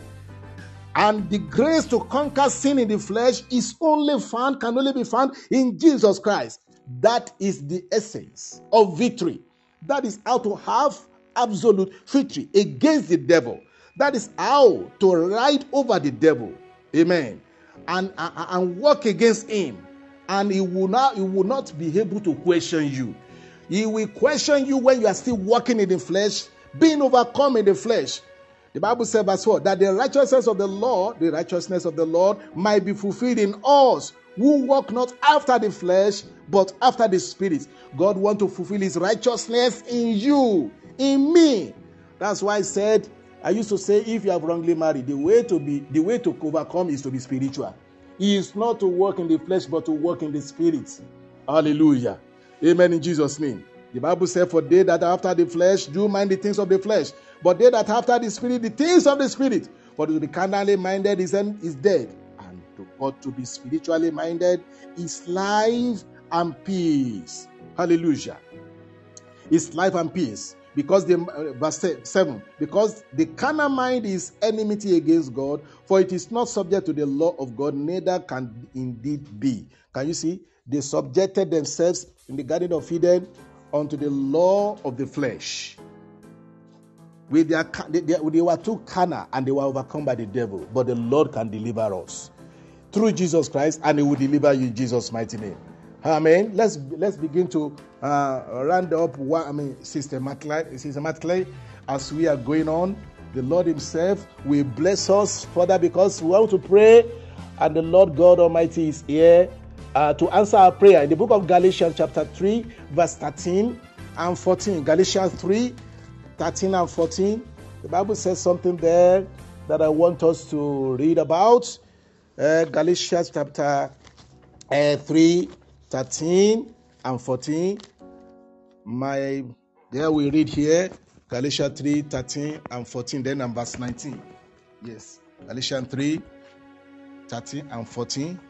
And the grace to conquer sin in the flesh is only found, can only be found in Jesus Christ. That is the essence of victory. That is how to have absolute victory against the devil. That is how to ride over the devil. Amen. And, and, and work against him and he will not he will not be able to question you. He will question you when you are still walking in the flesh, being overcome in the flesh. The Bible says, verse 4, that the righteousness of the Lord, the righteousness of the Lord, might be fulfilled in us who walk not after the flesh, but after the spirit. God want to fulfill his righteousness in you, in me. That's why I said, I used to say, if you have wrongly married, the way to be the way to overcome is to be spiritual. He is not to walk in the flesh, but to walk in the spirit. Hallelujah. Amen in Jesus' name. The Bible said, For they that after the flesh do mind the things of the flesh, but they that after the spirit, the things of the spirit. For to be carnally minded is, is dead, and to, but to be spiritually minded is life and peace. Hallelujah. It's life and peace. Because the uh, verse 7 because the carnal mind is enmity against God, for it is not subject to the law of God, neither can indeed be. Can you see? They subjected themselves in the Garden of Eden unto the law of the flesh. With their, they, they were too carnal and they were overcome by the devil, but the Lord can deliver us through Jesus Christ, and He will deliver you in Jesus' mighty name. Amen. Let's let's begin to uh, round up what I mean systematically, systematically as we are going on. The Lord Himself will bless us further because we want to pray, and the Lord God Almighty is here uh, to answer our prayer. In the book of Galatians, chapter 3, verse 13 and 14. Galatians 3, 13 and 14. The Bible says something there that I want us to read about. Uh, Galatians chapter uh, 3, 13 and 14. My there we read here Galatians 3, 13 and 14, then and verse 19. Yes. Galatians 3, 13 and 14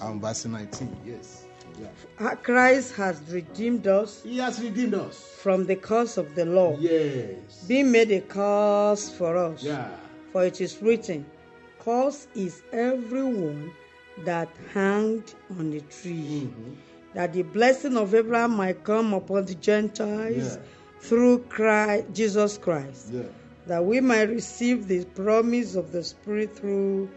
and verse 19. Yes. Yeah. Christ has redeemed us. He has redeemed us from the curse of the law. Yes. Being made a curse for us. Yeah. For it is written, Curse is everyone that hanged on the tree. Mm-hmm. That the blessing of Abraham might come upon the Gentiles yeah. through Christ, Jesus Christ. Yeah. That we might receive the promise of the Spirit through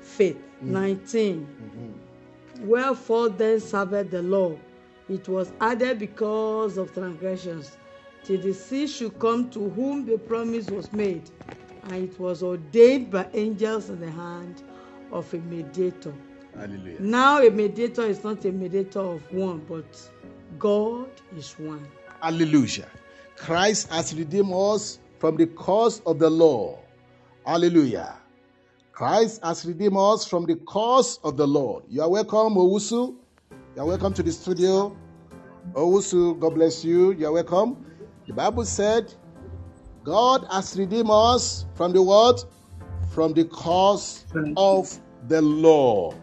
faith. Mm-hmm. 19. Mm-hmm. Wherefore then served the law? It was added because of transgressions, till the seed should come to whom the promise was made, and it was ordained by angels in the hand of a mediator. Hallelujah. Now a mediator is not a mediator of one, but God is one. Hallelujah. Christ has redeemed us from the curse of the law. Hallelujah. Christ has redeemed us from the curse of the Lord. You are welcome, Owusu. You are welcome to the studio. Owusu, God bless you. You are welcome. The Bible said, God has redeemed us from the what? From the curse of the law.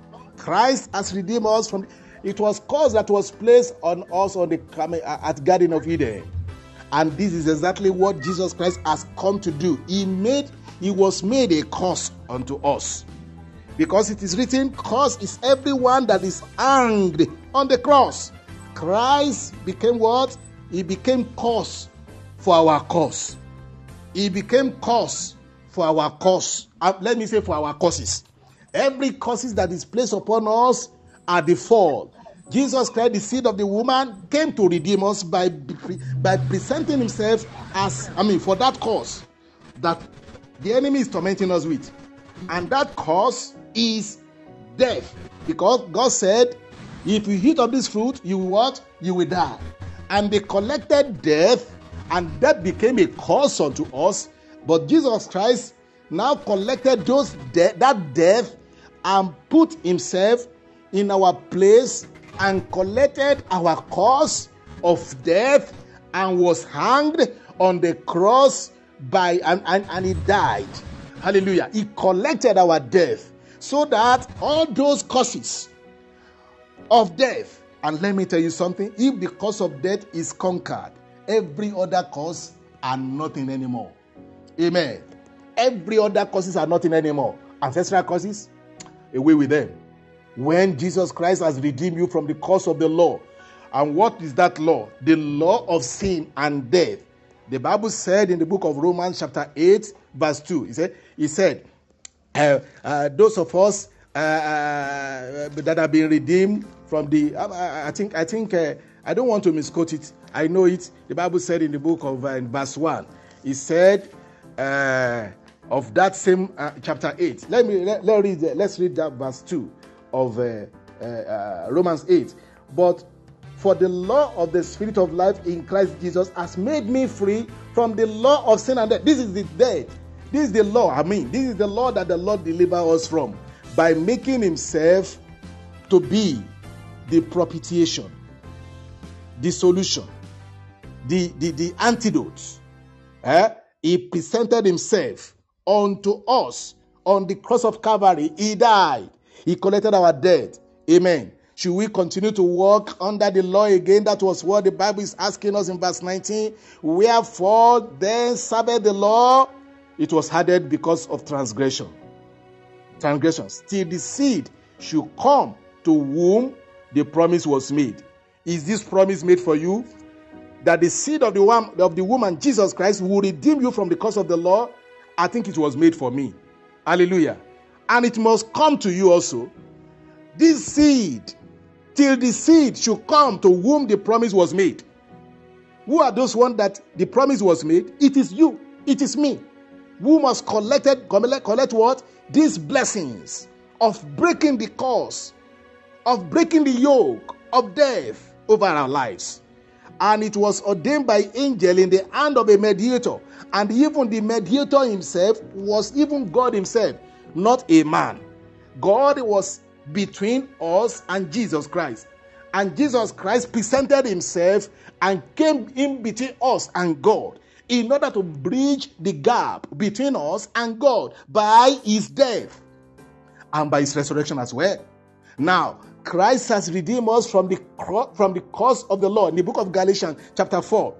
Christ has redeemed us from. It was cause that was placed on us on the at Garden of Eden, and this is exactly what Jesus Christ has come to do. He made he was made a curse unto us, because it is written, "Curse is everyone that is hanged on the cross." Christ became what? He became curse for our cause. He became curse for our cause. Uh, let me say for our causes. Every curses that is placed upon us are the fall. Jesus Christ, the seed of the woman, came to redeem us by, by presenting himself as, I mean, for that cause that the enemy is tormenting us with. And that cause is death. Because God said, if you eat of this fruit, you will what? You will die. And they collected death, and that became a cause unto us. But Jesus Christ now collected those de- that death and put himself in our place and collected our cause of death and was hanged on the cross by and, and, and he died. Hallelujah. He collected our death so that all those causes of death, and let me tell you something, if the cause of death is conquered, every other cause are nothing anymore. Amen. Every other causes are nothing anymore. Ancestral causes, away with them. When Jesus Christ has redeemed you from the curse of the law. And what is that law? The law of sin and death. The Bible said in the book of Romans, chapter 8, verse 2, he said, he said uh, uh, those of us uh, uh, that have been redeemed from the. I, I think I think uh, I don't want to misquote it. I know it. The Bible said in the book of uh, verse one, he said uh, of that same uh, chapter eight. Let me let, let read. let's read that verse two of Romans eight. But for the law of the Spirit of life in Christ Jesus has made me free from the law of sin and death. This is the death. This is the law. I mean, this is the law that the Lord deliver us from by making himself to be the propitiation, the solution, the, the, the antidote. Eh? He presented himself unto us on the cross of Calvary. He died. He collected our debt. Amen. Should we continue to walk under the law again? That was what the Bible is asking us in verse 19. Wherefore then served the law? It was added because of transgression. Transgressions. Till the seed should come to whom the promise was made. Is this promise made for you? That the seed of the, of the woman, Jesus Christ, will redeem you from the curse of the law? I think it was made for me. Hallelujah. And it must come to you also. This seed till the seed should come to whom the promise was made. Who are those ones that the promise was made? It is you, it is me. Who must collect, collect, collect what? These blessings of breaking the curse, of breaking the yoke of death over our lives. And it was ordained by angel in the hand of a mediator. And even the mediator himself was even God himself, not a man. God was between us and Jesus Christ. And Jesus Christ presented himself and came in between us and God in order to bridge the gap between us and God by his death and by his resurrection as well. Now, Christ has redeemed us from the from the curse of the law. In the book of Galatians, chapter 4,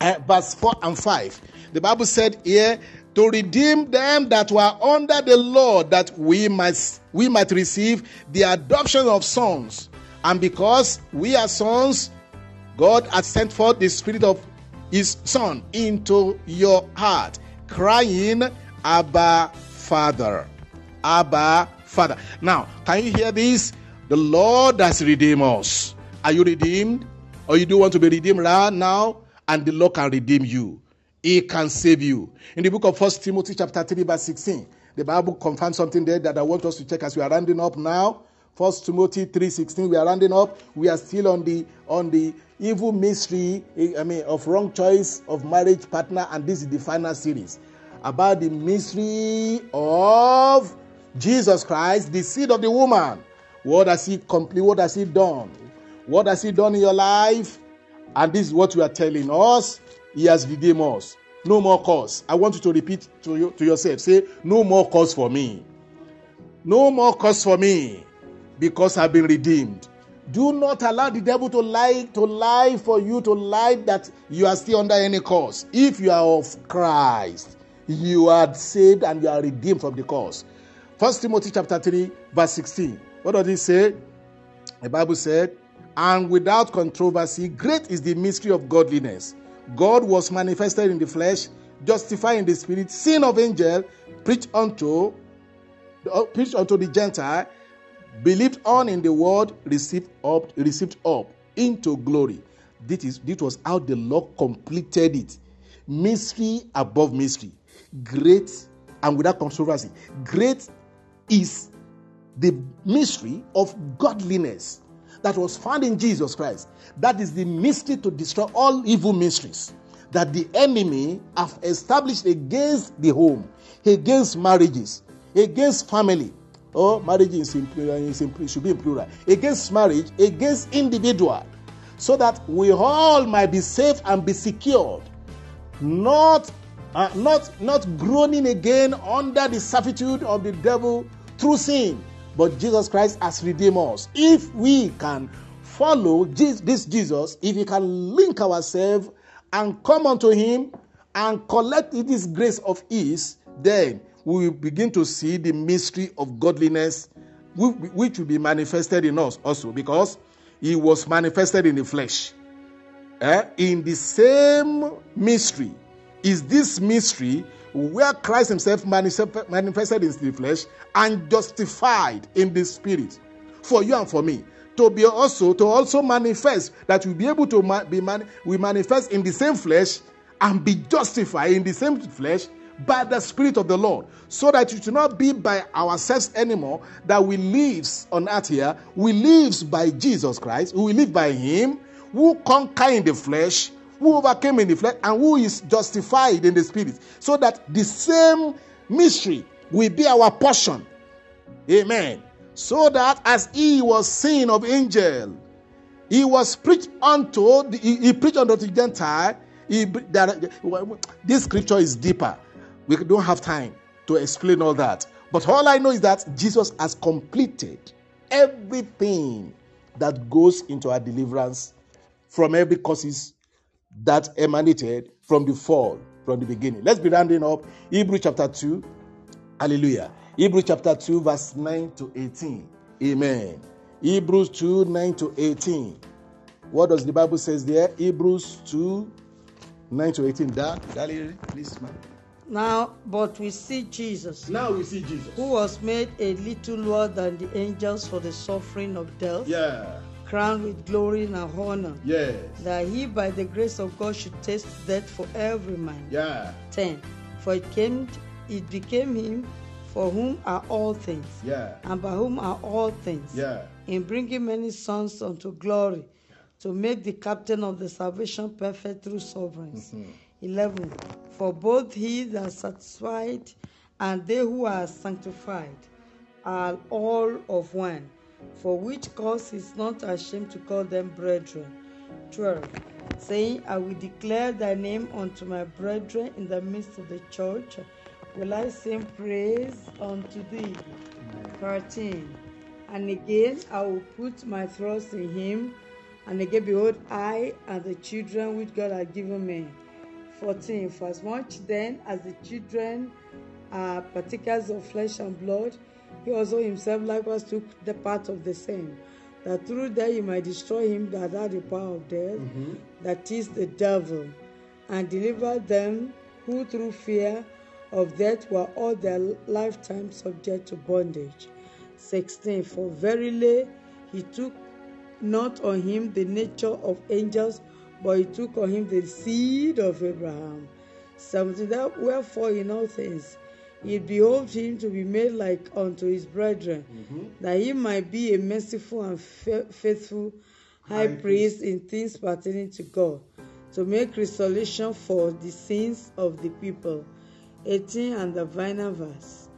uh, verse 4 and 5. The Bible said here, to redeem them that were under the law, that we might we might receive the adoption of sons. And because we are sons, God has sent forth the Spirit of His Son into your heart, crying, Abba, Father. Abba, Father. Now, can you hear this? The Lord has redeemed us. Are you redeemed? Or you do want to be redeemed right now? And the Lord can redeem you. He can save you. In the book of First Timothy chapter 3 verse 16, the Bible confirms something there that I want us to check as we are rounding up now. First Timothy 3:16, we are rounding up. We are still on the on the evil mystery, I mean, of wrong choice of marriage partner, and this is the final series about the mystery of Jesus Christ, the seed of the woman. What has he complete? What has he done? What has he done in your life? And this is what we are telling us he has redeemed us. No more cause. I want you to repeat to, you, to yourself. Say, No more cause for me. No more cause for me because I've been redeemed. Do not allow the devil to lie to lie for you to lie that you are still under any cause. If you are of Christ, you are saved and you are redeemed from the cause. First Timothy chapter 3, verse 16. What does it say? The Bible said, And without controversy, great is the mystery of godliness. God was manifested in the flesh, justified in the spirit, sin of angel, preached unto, uh, preached unto the Gentile, believed on in the word, received up, received up into glory. This is this was how the Lord completed it. Mystery above mystery. Great and without controversy. Great is the mystery of godliness that was found in Jesus Christ. That is the mystery to destroy all evil mysteries that the enemy have established against the home, against marriages, against family. Oh, marriage is in, is in, should be in plural. Against marriage, against individual, so that we all might be safe and be secured, not uh, not not groaning again under the servitude of the devil through sin, but Jesus Christ has redeemed us. If we can follow this Jesus, if we can link ourselves and come unto Him and collect this grace of His, then we will begin to see the mystery of godliness which will be manifested in us also because He was manifested in the flesh. Eh? In the same mystery is this mystery where Christ himself manifested in the flesh and justified in the spirit. For you and for me to be also to also manifest that we be able to be man, we manifest in the same flesh and be justified in the same flesh by the spirit of the lord. So that it should not be by ourselves anymore that we lives on earth here we lives by jesus christ we live by him who conquer in the flesh who overcame in the flesh and who is justified in the spirit so that the same mystery will be our portion amen so that as he was seen of angel, he was preached unto, he, he, preached unto the Gentile. He, that, this scripture is deeper. We don't have time to explain all that. But all I know is that Jesus has completed everything that goes into our deliverance from every causes that emanated from the fall, from the beginning. Let's be rounding up Hebrew chapter 2. Hallelujah. Hebrew chapter 2, verse 9 to 18. Amen. Hebrews 2, 9 to 18. What does the Bible says there? Hebrews 2, 9 to 18. That, Galilee, please, man. Now, but we see Jesus. Now we see Jesus. Who was made a little lower than the angels for the suffering of death. Yeah. Crowned with glory and honor. Yes. That he, by the grace of God, should taste death for every man. Yeah. 10. For it came, it became him for whom are all things, yeah. and by whom are all things, yeah. in bringing many sons unto glory, to make the captain of the salvation perfect through sufferings. Mm-hmm. 11. For both he that is satisfied and they who are sanctified are all of one, for which cause he is not ashamed to call them brethren. 12. Saying, I will declare thy name unto my brethren in the midst of the church will I sing praise unto thee. 13. And again I will put my trust in him. And again, behold, I and the children which God hath given me. 14. For as much then as the children are partakers of flesh and blood, he also himself likewise took the part of the same, that through that he might destroy him that had the power of death, mm-hmm. that is the devil, and deliver them who through fear of death were all their lifetime subject to bondage. 16. For verily he took not on him the nature of angels, but he took on him the seed of Abraham. 17. That wherefore in all things he behoved him to be made like unto his brethren, mm-hmm. that he might be a merciful and faithful high, high priest in things pertaining to God, to make resolution for the sins of the people 18 and the final verse.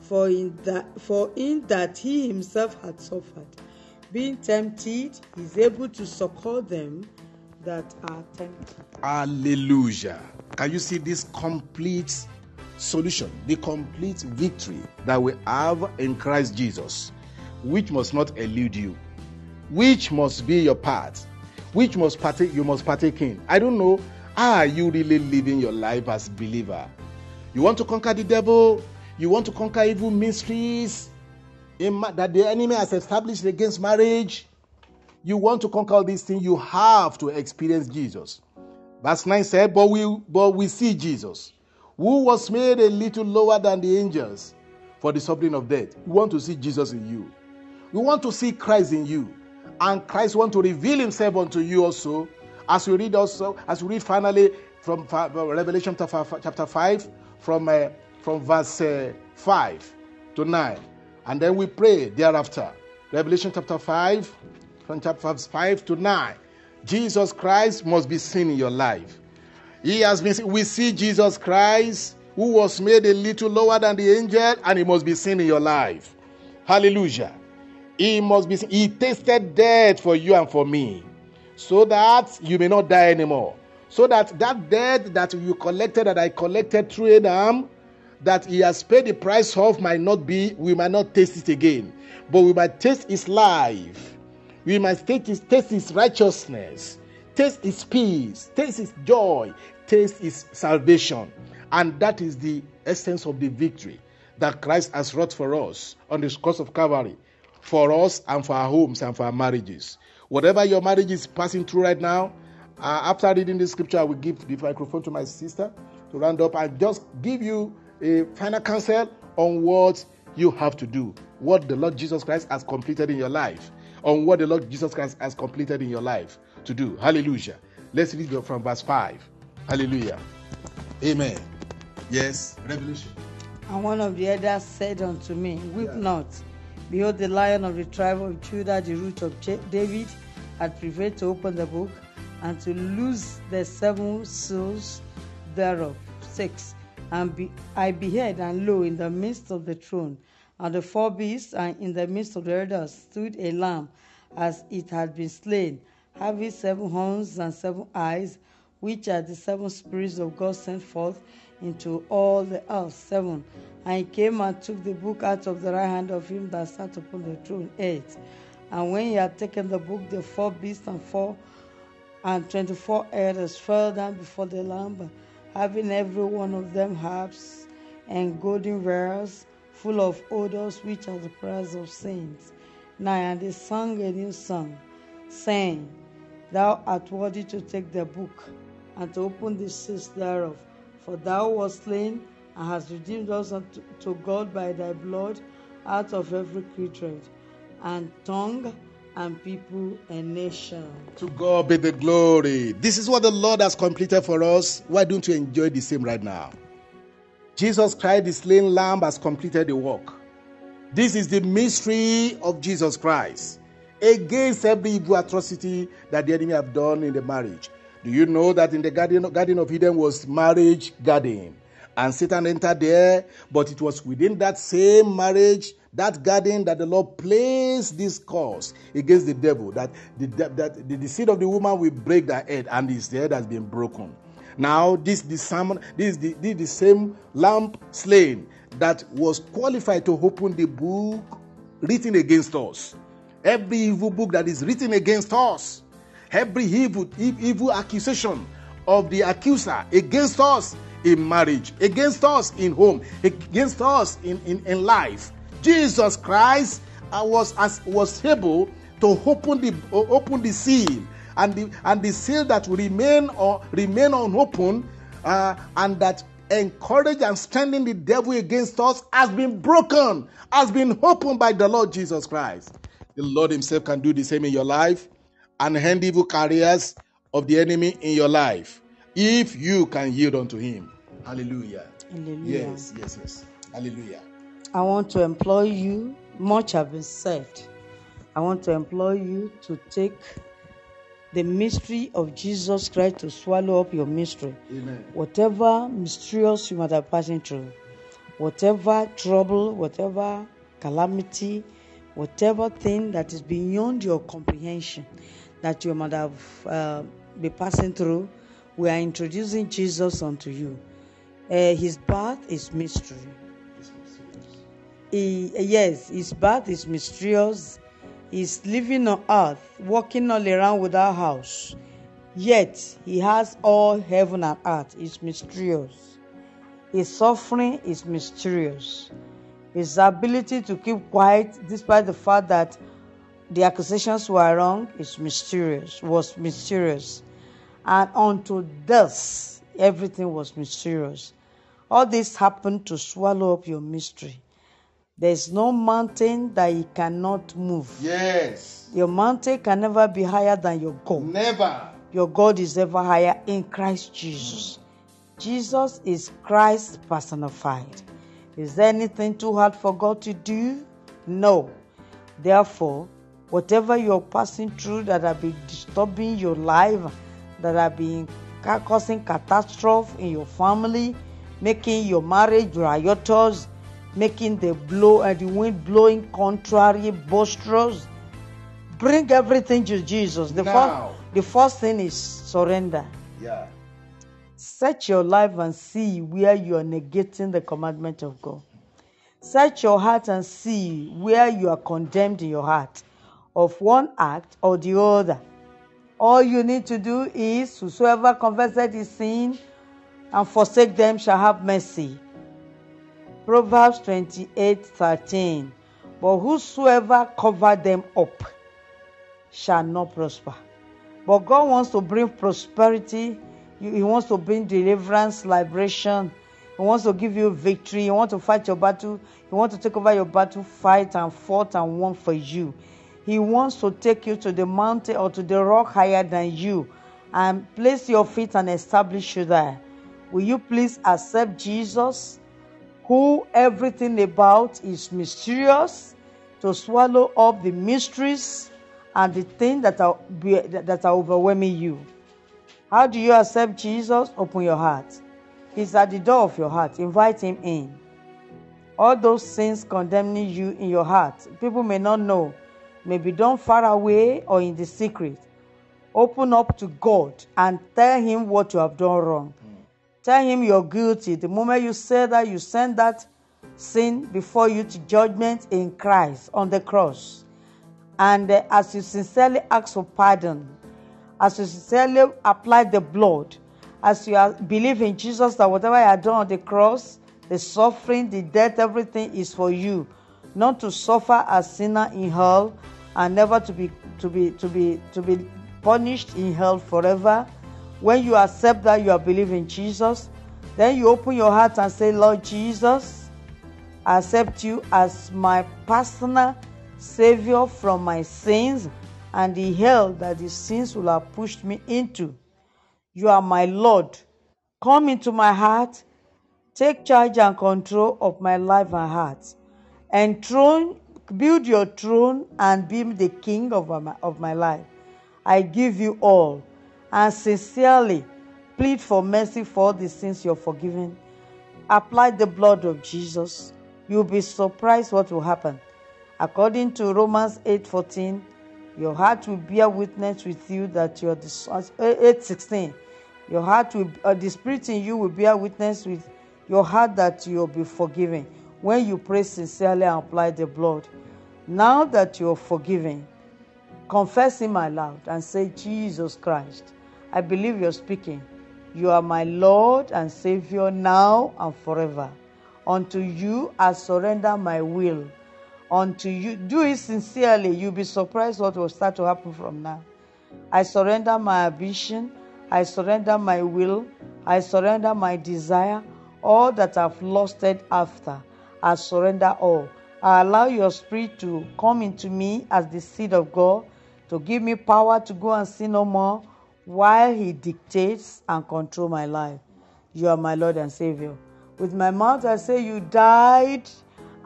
For in that, for in that he himself had suffered, being tempted, he is able to succor them that are tempted. Hallelujah. Can you see this complete solution, the complete victory that we have in Christ Jesus, which must not elude you, which must be your part, which must partake, you must partake in. I don't know, are you really living your life as believer? You want to conquer the devil, you want to conquer evil mysteries that the enemy has established against marriage. You want to conquer all these things, you have to experience Jesus. Verse 9 said, But we, but we see Jesus, who was made a little lower than the angels for the suffering of death. We want to see Jesus in you. We want to see Christ in you. And Christ want to reveal himself unto you also. As we read also, as we read finally from Revelation chapter 5, from, uh, from verse uh, 5 to 9. And then we pray thereafter. Revelation chapter 5, from chapter 5 to 9. Jesus Christ must be seen in your life. He has been we see Jesus Christ who was made a little lower than the angel and he must be seen in your life. Hallelujah. He must be he tasted death for you and for me so that you may not die anymore so that that debt that you collected that I collected through Adam, that he has paid the price of might not be, we might not taste it again, but we might taste his life. We might taste his, taste his righteousness, taste his peace, taste his joy, taste his salvation. And that is the essence of the victory that Christ has wrought for us on the cross of Calvary, for us and for our homes and for our marriages. Whatever your marriage is passing through right now, Uh, after reading this scripture, I will give the microphone to my sister to round up and just give you a final counsel on what you have to do, what the Lord Jesus Christ has completed in your life, on what the Lord Jesus Christ has completed in your life to do. Hallelujah. Let's read from verse 5. Hallelujah. Amen. Yes, Revelation. And one of the elders said unto me, Weep Yeah. not. Behold, the lion of the tribe of Judah, the root of David, had prevailed to open the book and to loose the seven seals thereof. 6. And be, I beheld, and lo, in the midst of the throne, and the four beasts, and in the midst of the elders, stood a lamb, as it had been slain, having seven horns and seven eyes, which are the seven spirits of God sent forth into all the earth. Seven. And he came and took the book out of the right hand of him that sat upon the throne. Eight. And when he had taken the book, the four beasts and four and twenty-four elders fell down before the Lamb, having every one of them harps and golden wares full of odors, which are the prayers of saints. Nine. And they sang a new song, saying, Thou art worthy to take the book and to open the seals thereof. For thou wast slain and hast redeemed us unto to God by thy blood out of every kindred and tongue and people and nation. To God be the glory. This is what the Lord has completed for us. Why don't you enjoy the same right now? Jesus Christ, the slain lamb, has completed the work. This is the mystery of Jesus Christ against every evil atrocity that the enemy have done in the marriage. Do you know that in the garden, garden of Eden was marriage garden? And Satan entered there, but it was within that same marriage, that garden, that the Lord placed this curse against the devil, that the, that the, the seed of the woman will break the head, and his head has been broken. Now, this the salmon, this this same lamb slain that was qualified to open the book written against us. Every evil book that is written against us, every evil, evil accusation of the accuser against us in marriage, against us in home, against us in, in, in life. Jesus Christ was as was able to open the open the seal and the and the seal that will remain or remain unopened uh, and that encourage and strengthen the devil against us has been broken, has been opened by the Lord Jesus Christ. The Lord Himself can do the same in your life and end evil careers of the enemy in your life if you can yield unto Him. Hallelujah. Hallelujah. Yes, yes, yes. Hallelujah. I want to employ you, much have been said. I want to employ you to take the mystery of Jesus Christ to swallow up your mystery. Amen. Whatever mysterious you might have passing through, whatever trouble, whatever calamity, whatever thing that is beyond your comprehension that you might have uh, be passing through, we are introducing Jesus unto you. Uh, his birth is mystery. He, yes, his birth is mysterious. He's living on earth, walking all around without house. Yet he has all heaven and earth. It's mysterious. His suffering is mysterious. His ability to keep quiet despite the fact that the accusations were wrong is mysterious, was mysterious. And unto this, everything was mysterious. All this happened to swallow up your mystery. There's no mountain that you cannot move. Yes. Your mountain can never be higher than your God. Never. Your God is ever higher in Christ Jesus. Jesus is Christ personified. Is there anything too hard for God to do? No. Therefore, whatever you're passing through that have been disturbing your life, that have been causing catastrophe in your family, making your marriage riotous, making the blow and the wind blowing contrary, boisterous, bring everything to Jesus. The Now. first, the first thing is surrender. Yeah. Search your life and see where you are negating the commandment of God. Search your heart and see where you are condemned in your heart of one act or the other. All you need to do is whosoever confesseth his sin and forsake them shall have mercy. Proverbs 28 13. But whosoever cover them up shall not prosper. But God wants to bring prosperity. He wants to bring deliverance, liberation. He wants to give you victory. He wants to fight your battle. He wants to take over your battle, fight and fought and won for you. He wants to take you to the mountain or to the rock higher than you and place your feet and establish you there. Will you please accept Jesus, who everything about is mysterious, to swallow up the mysteries and the things that are, that are overwhelming you? How do you accept Jesus? Open your heart. He's at the door of your heart. Invite him in. All those sins condemning you in your heart, people may not know, may be done far away or in the secret. Open up to God and tell him what you have done wrong. Mm. Tell him you're guilty. The moment you say that, you send that sin before you to judgment in Christ on the cross. And uh, as you sincerely ask for pardon, as you sincerely apply the blood, as you are, believe in Jesus that whatever I have done on the cross, the suffering, the death, everything is for you, not to suffer as sinner in hell and never to be to be to be to be punished in hell forever. When you accept that you are believing Jesus, then you open your heart and say, Lord Jesus, I accept you as my personal Savior from my sins and the hell that the sins will have pushed me into. You are my Lord. Come into my heart. Take charge and control of my life and heart. Enthrone, build your throne and be the king of my, of my life. I give you all and sincerely plead for mercy for the sins you're forgiven. Apply the blood of Jesus. You'll be surprised what will happen. According to Romans 8:14, your heart will bear witness with you that you're the 8:16. Your heart will, uh, the spirit in you will bear witness with your heart that you'll be forgiven when you pray sincerely and apply the blood. Now that you're forgiven, confess Him aloud and say, Jesus Christ, I believe you're speaking. You are my Lord and Savior now and forever. Unto you I surrender my will. Unto you, do it sincerely. You'll be surprised what will start to happen from now. I surrender my ambition. I surrender my will. I surrender my desire. All that I've lusted after, I surrender all. I allow your spirit to come into me as the seed of God, to give me power to go and sin no more while He dictates and control my life. You are my Lord and Savior. With my mouth, I say, You died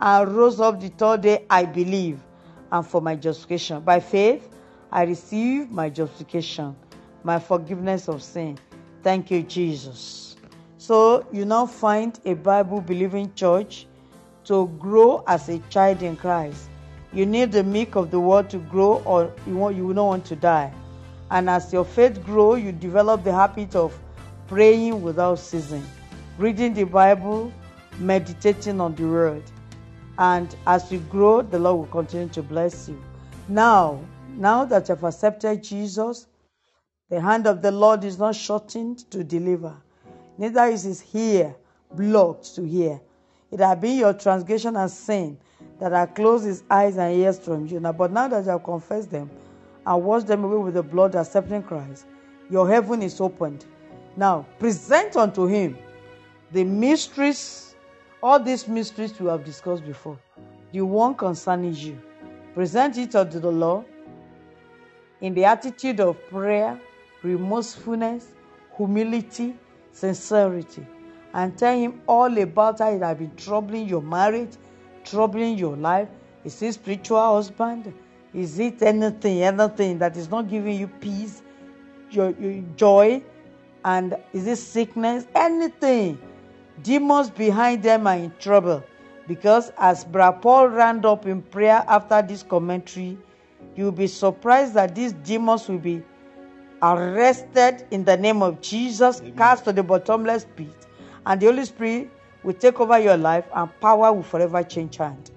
and rose up the third day. I believe, and for my justification. By faith, I receive my justification my forgiveness of sin. Thank you, Jesus. So you now find a Bible believing church to grow as a child in Christ. You need the milk of the word to grow, or you, want, you will not want to die. And as your faith grows, you develop the habit of praying without ceasing, reading the Bible, meditating on the word. And as you grow, the Lord will continue to bless you. Now, now that you've accepted Jesus, the hand of the Lord is not shortened to deliver, neither is his ear blocked to hear. It had been your transgression and sin that had closed his eyes and ears from you. Now, but now that you have confessed them and washed them away with the blood accepting Christ, your heaven is opened. Now, present unto him the mysteries, all these mysteries we have discussed before, the one concerning you. Present it unto the Lord in the attitude of prayer remorsefulness, humility, sincerity, and tell him all about how it has been troubling your marriage, troubling your life. Is it spiritual husband? Is it anything, anything that is not giving you peace, your, your joy, and is it sickness? Anything. Demons behind them are in trouble. Because as Bra Paul ran up in prayer after this commentary, you'll be surprised that these demons will be arrested in the name of Jesus, Amen. cast to the bottomless pit, and the Holy Spirit will take over your life and power will forever change hand.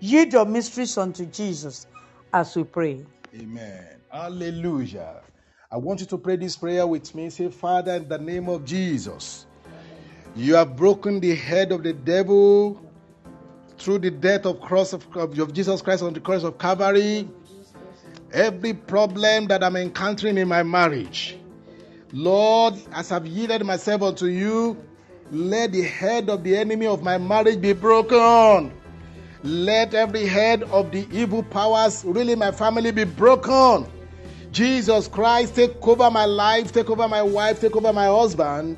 Yield your mysteries unto Jesus as we pray. Amen. Hallelujah. I want you to pray this prayer with me. Say, Father, in the name of Jesus, you have broken the head of the devil through the death of cross of, of Jesus Christ on the cross of Calvary. every problem that I'm encountering in my marriage. Lord, as I've yielded myself unto you, let the head of the enemy of my marriage be broken. Let every head of the evil powers really my family be broken. Jesus Christ, take over my life, take over my wife, take over my husband.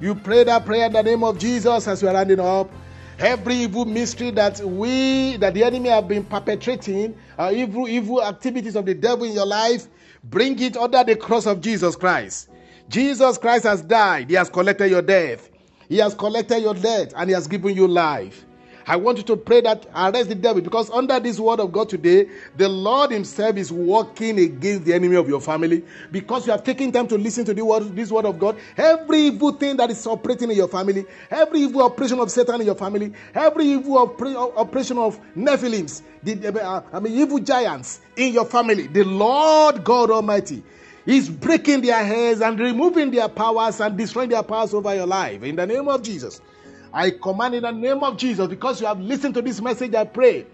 You pray that prayer in the name of Jesus as we are running up. Every evil mystery that we, that the enemy have been perpetrating, uh, evil, evil activities of the devil in your life, bring it under the cross of Jesus Christ. Jesus Christ has died. He has collected your death. He has collected your death and he has given you life. I want you to pray that arrest the devil because under this word of God today, the Lord Himself is working against the enemy of your family because you have taken time to listen to the word, this word of God. Every evil thing that is operating in your family, every evil operation of Satan in your family, every evil operation of Nephilims, the, uh, I mean, evil giants in your family, the Lord God Almighty is breaking their heads and removing their powers and destroying their powers over your life in the name of Jesus. I command in the name of Jesus, because you have listened to this message, I pray.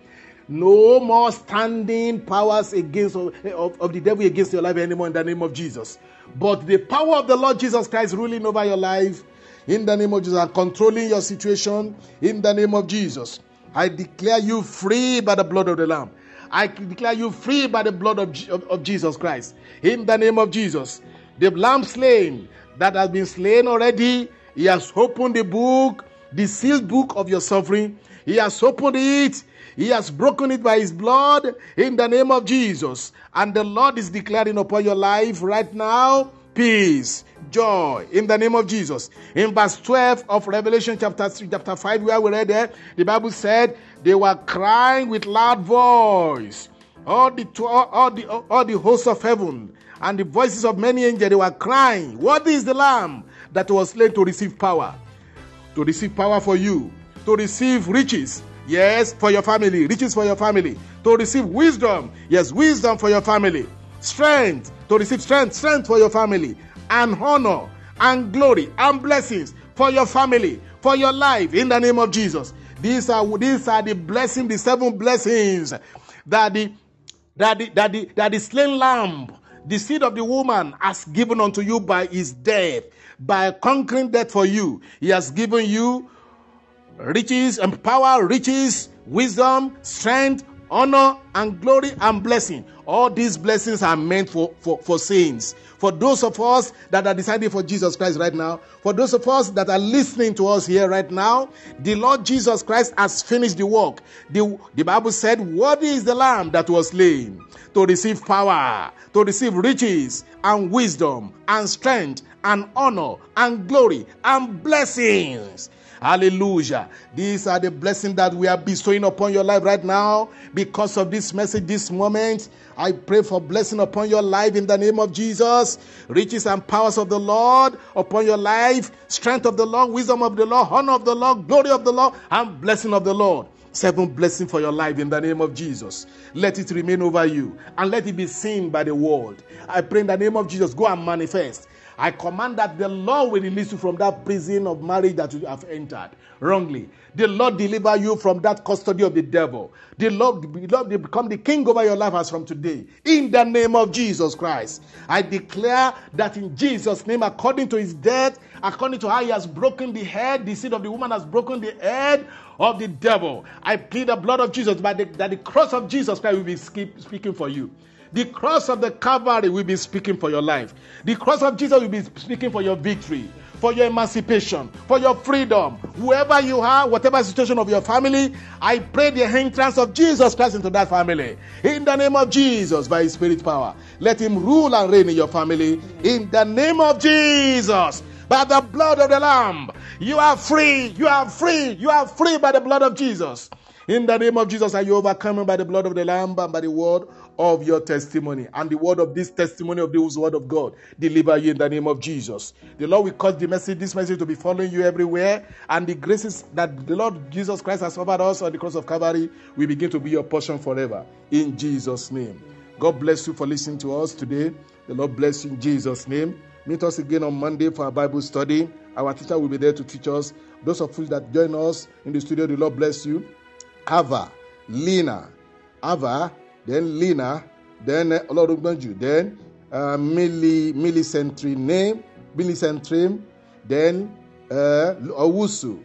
No more standing powers against of, of, of, the devil against your life anymore in the name of Jesus. But the power of the Lord Jesus Christ ruling over your life in the name of Jesus and controlling your situation in the name of Jesus. I declare you free by the blood of the Lamb. I declare you free by the blood of, of, of Jesus Christ. In the name of Jesus. The lamb slain that has been slain already, he has opened the book the sealed book of your suffering. He has opened it. He has broken it by his blood in the name of Jesus. And the Lord is declaring upon your life right now peace, joy in the name of Jesus. In verse 12 of Revelation chapter 3, chapter 5, where we read there, the Bible said they were crying with loud voice. All the, all the, all the hosts of heaven and the voices of many angels, they were crying, What is the Lamb that was slain to receive power? To receive power for you, to receive riches, yes, for your family, riches for your family, to receive wisdom, yes, wisdom for your family, strength, to receive strength, strength for your family, and honor, and glory, and blessings for your family, for your life, in the name of Jesus. These are, these are the blessings, the seven blessings that the, that the, that the, that the slain lamb, the seed of the woman, has given unto you by his death by conquering death for you. He has given you riches and power, riches, wisdom, strength, honor, and glory and blessing. All these blessings are meant for, for, for saints. For those of us that are deciding for Jesus Christ right now, for those of us that are listening to us here right now, the Lord Jesus Christ has finished the work. The, the Bible said, What is the lamb that was slain to receive power, to receive riches and wisdom and strength and honor and glory and blessings. Hallelujah. These are the blessings that we are bestowing upon your life right now because of this message, this moment. I pray for blessing upon your life in the name of Jesus. Riches and powers of the Lord upon your life. Strength of the Lord, wisdom of the Lord, honor of the Lord, glory of the Lord, and blessing of the Lord. Seven blessing for your life in the name of Jesus. Let it remain over you and let it be seen by the world. I pray in the name of Jesus, go and manifest I command that the Lord will release you from that prison of marriage that you have entered wrongly. The Lord deliver you from that custody of the devil. The Lord, the Lord become the king over your life as from today. In the name of Jesus Christ. I declare that in Jesus' name, according to his death, according to how he has broken the head, the seed of the woman has broken the head of the devil. I plead the blood of Jesus, but the, that the cross of Jesus Christ will be speaking for you. The cross of the Calvary will be speaking for your life. The cross of Jesus will be speaking for your victory, for your emancipation, for your freedom. Whoever you are, whatever situation of your family, I pray the entrance of Jesus Christ into that family. In the name of Jesus, by His Spirit power, let Him rule and reign in your family. In the name of Jesus, by the blood of the Lamb, you are free. You are free. You are free by the blood of Jesus. In the name of Jesus, are you overcome by the blood of the Lamb and by the word of your testimony. And the word of this testimony of this word of God deliver you in the name of Jesus. The Lord will cause the message, this message to be following you everywhere. And the graces that the Lord Jesus Christ has offered us on the cross of Calvary will begin to be your portion forever. In Jesus' name. God bless you for listening to us today. The Lord bless you in Jesus' name. Meet us again on Monday for our Bible study. Our teacher will be there to teach us. Those of you that join us in the studio, the Lord bless you. Ava, Lina, Ava, then Lina, then uh, Olorungbonju, then uh, Milli, Millicentry name, Millicentry, then uh, Owusu,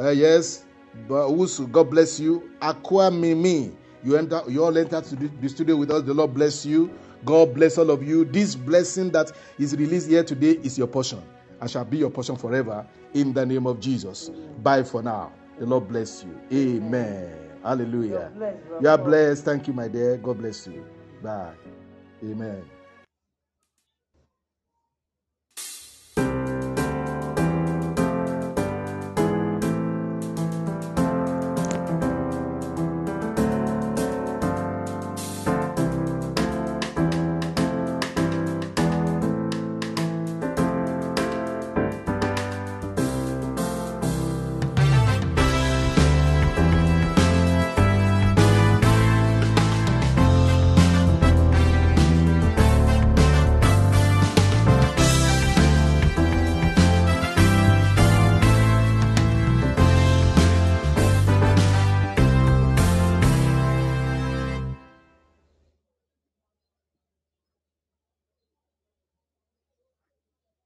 uh, yes, Owusu, God bless you. Akua Mimi, you enter, you all enter to the studio with us. The Lord bless you. God bless all of you. This blessing that is released here today is your portion and shall be your portion forever in the name of Jesus. Bye for now. The Lord bless you. Amen. Hallelujah. You are blessed. Thank you, my dear. God bless you. Bye. Amen.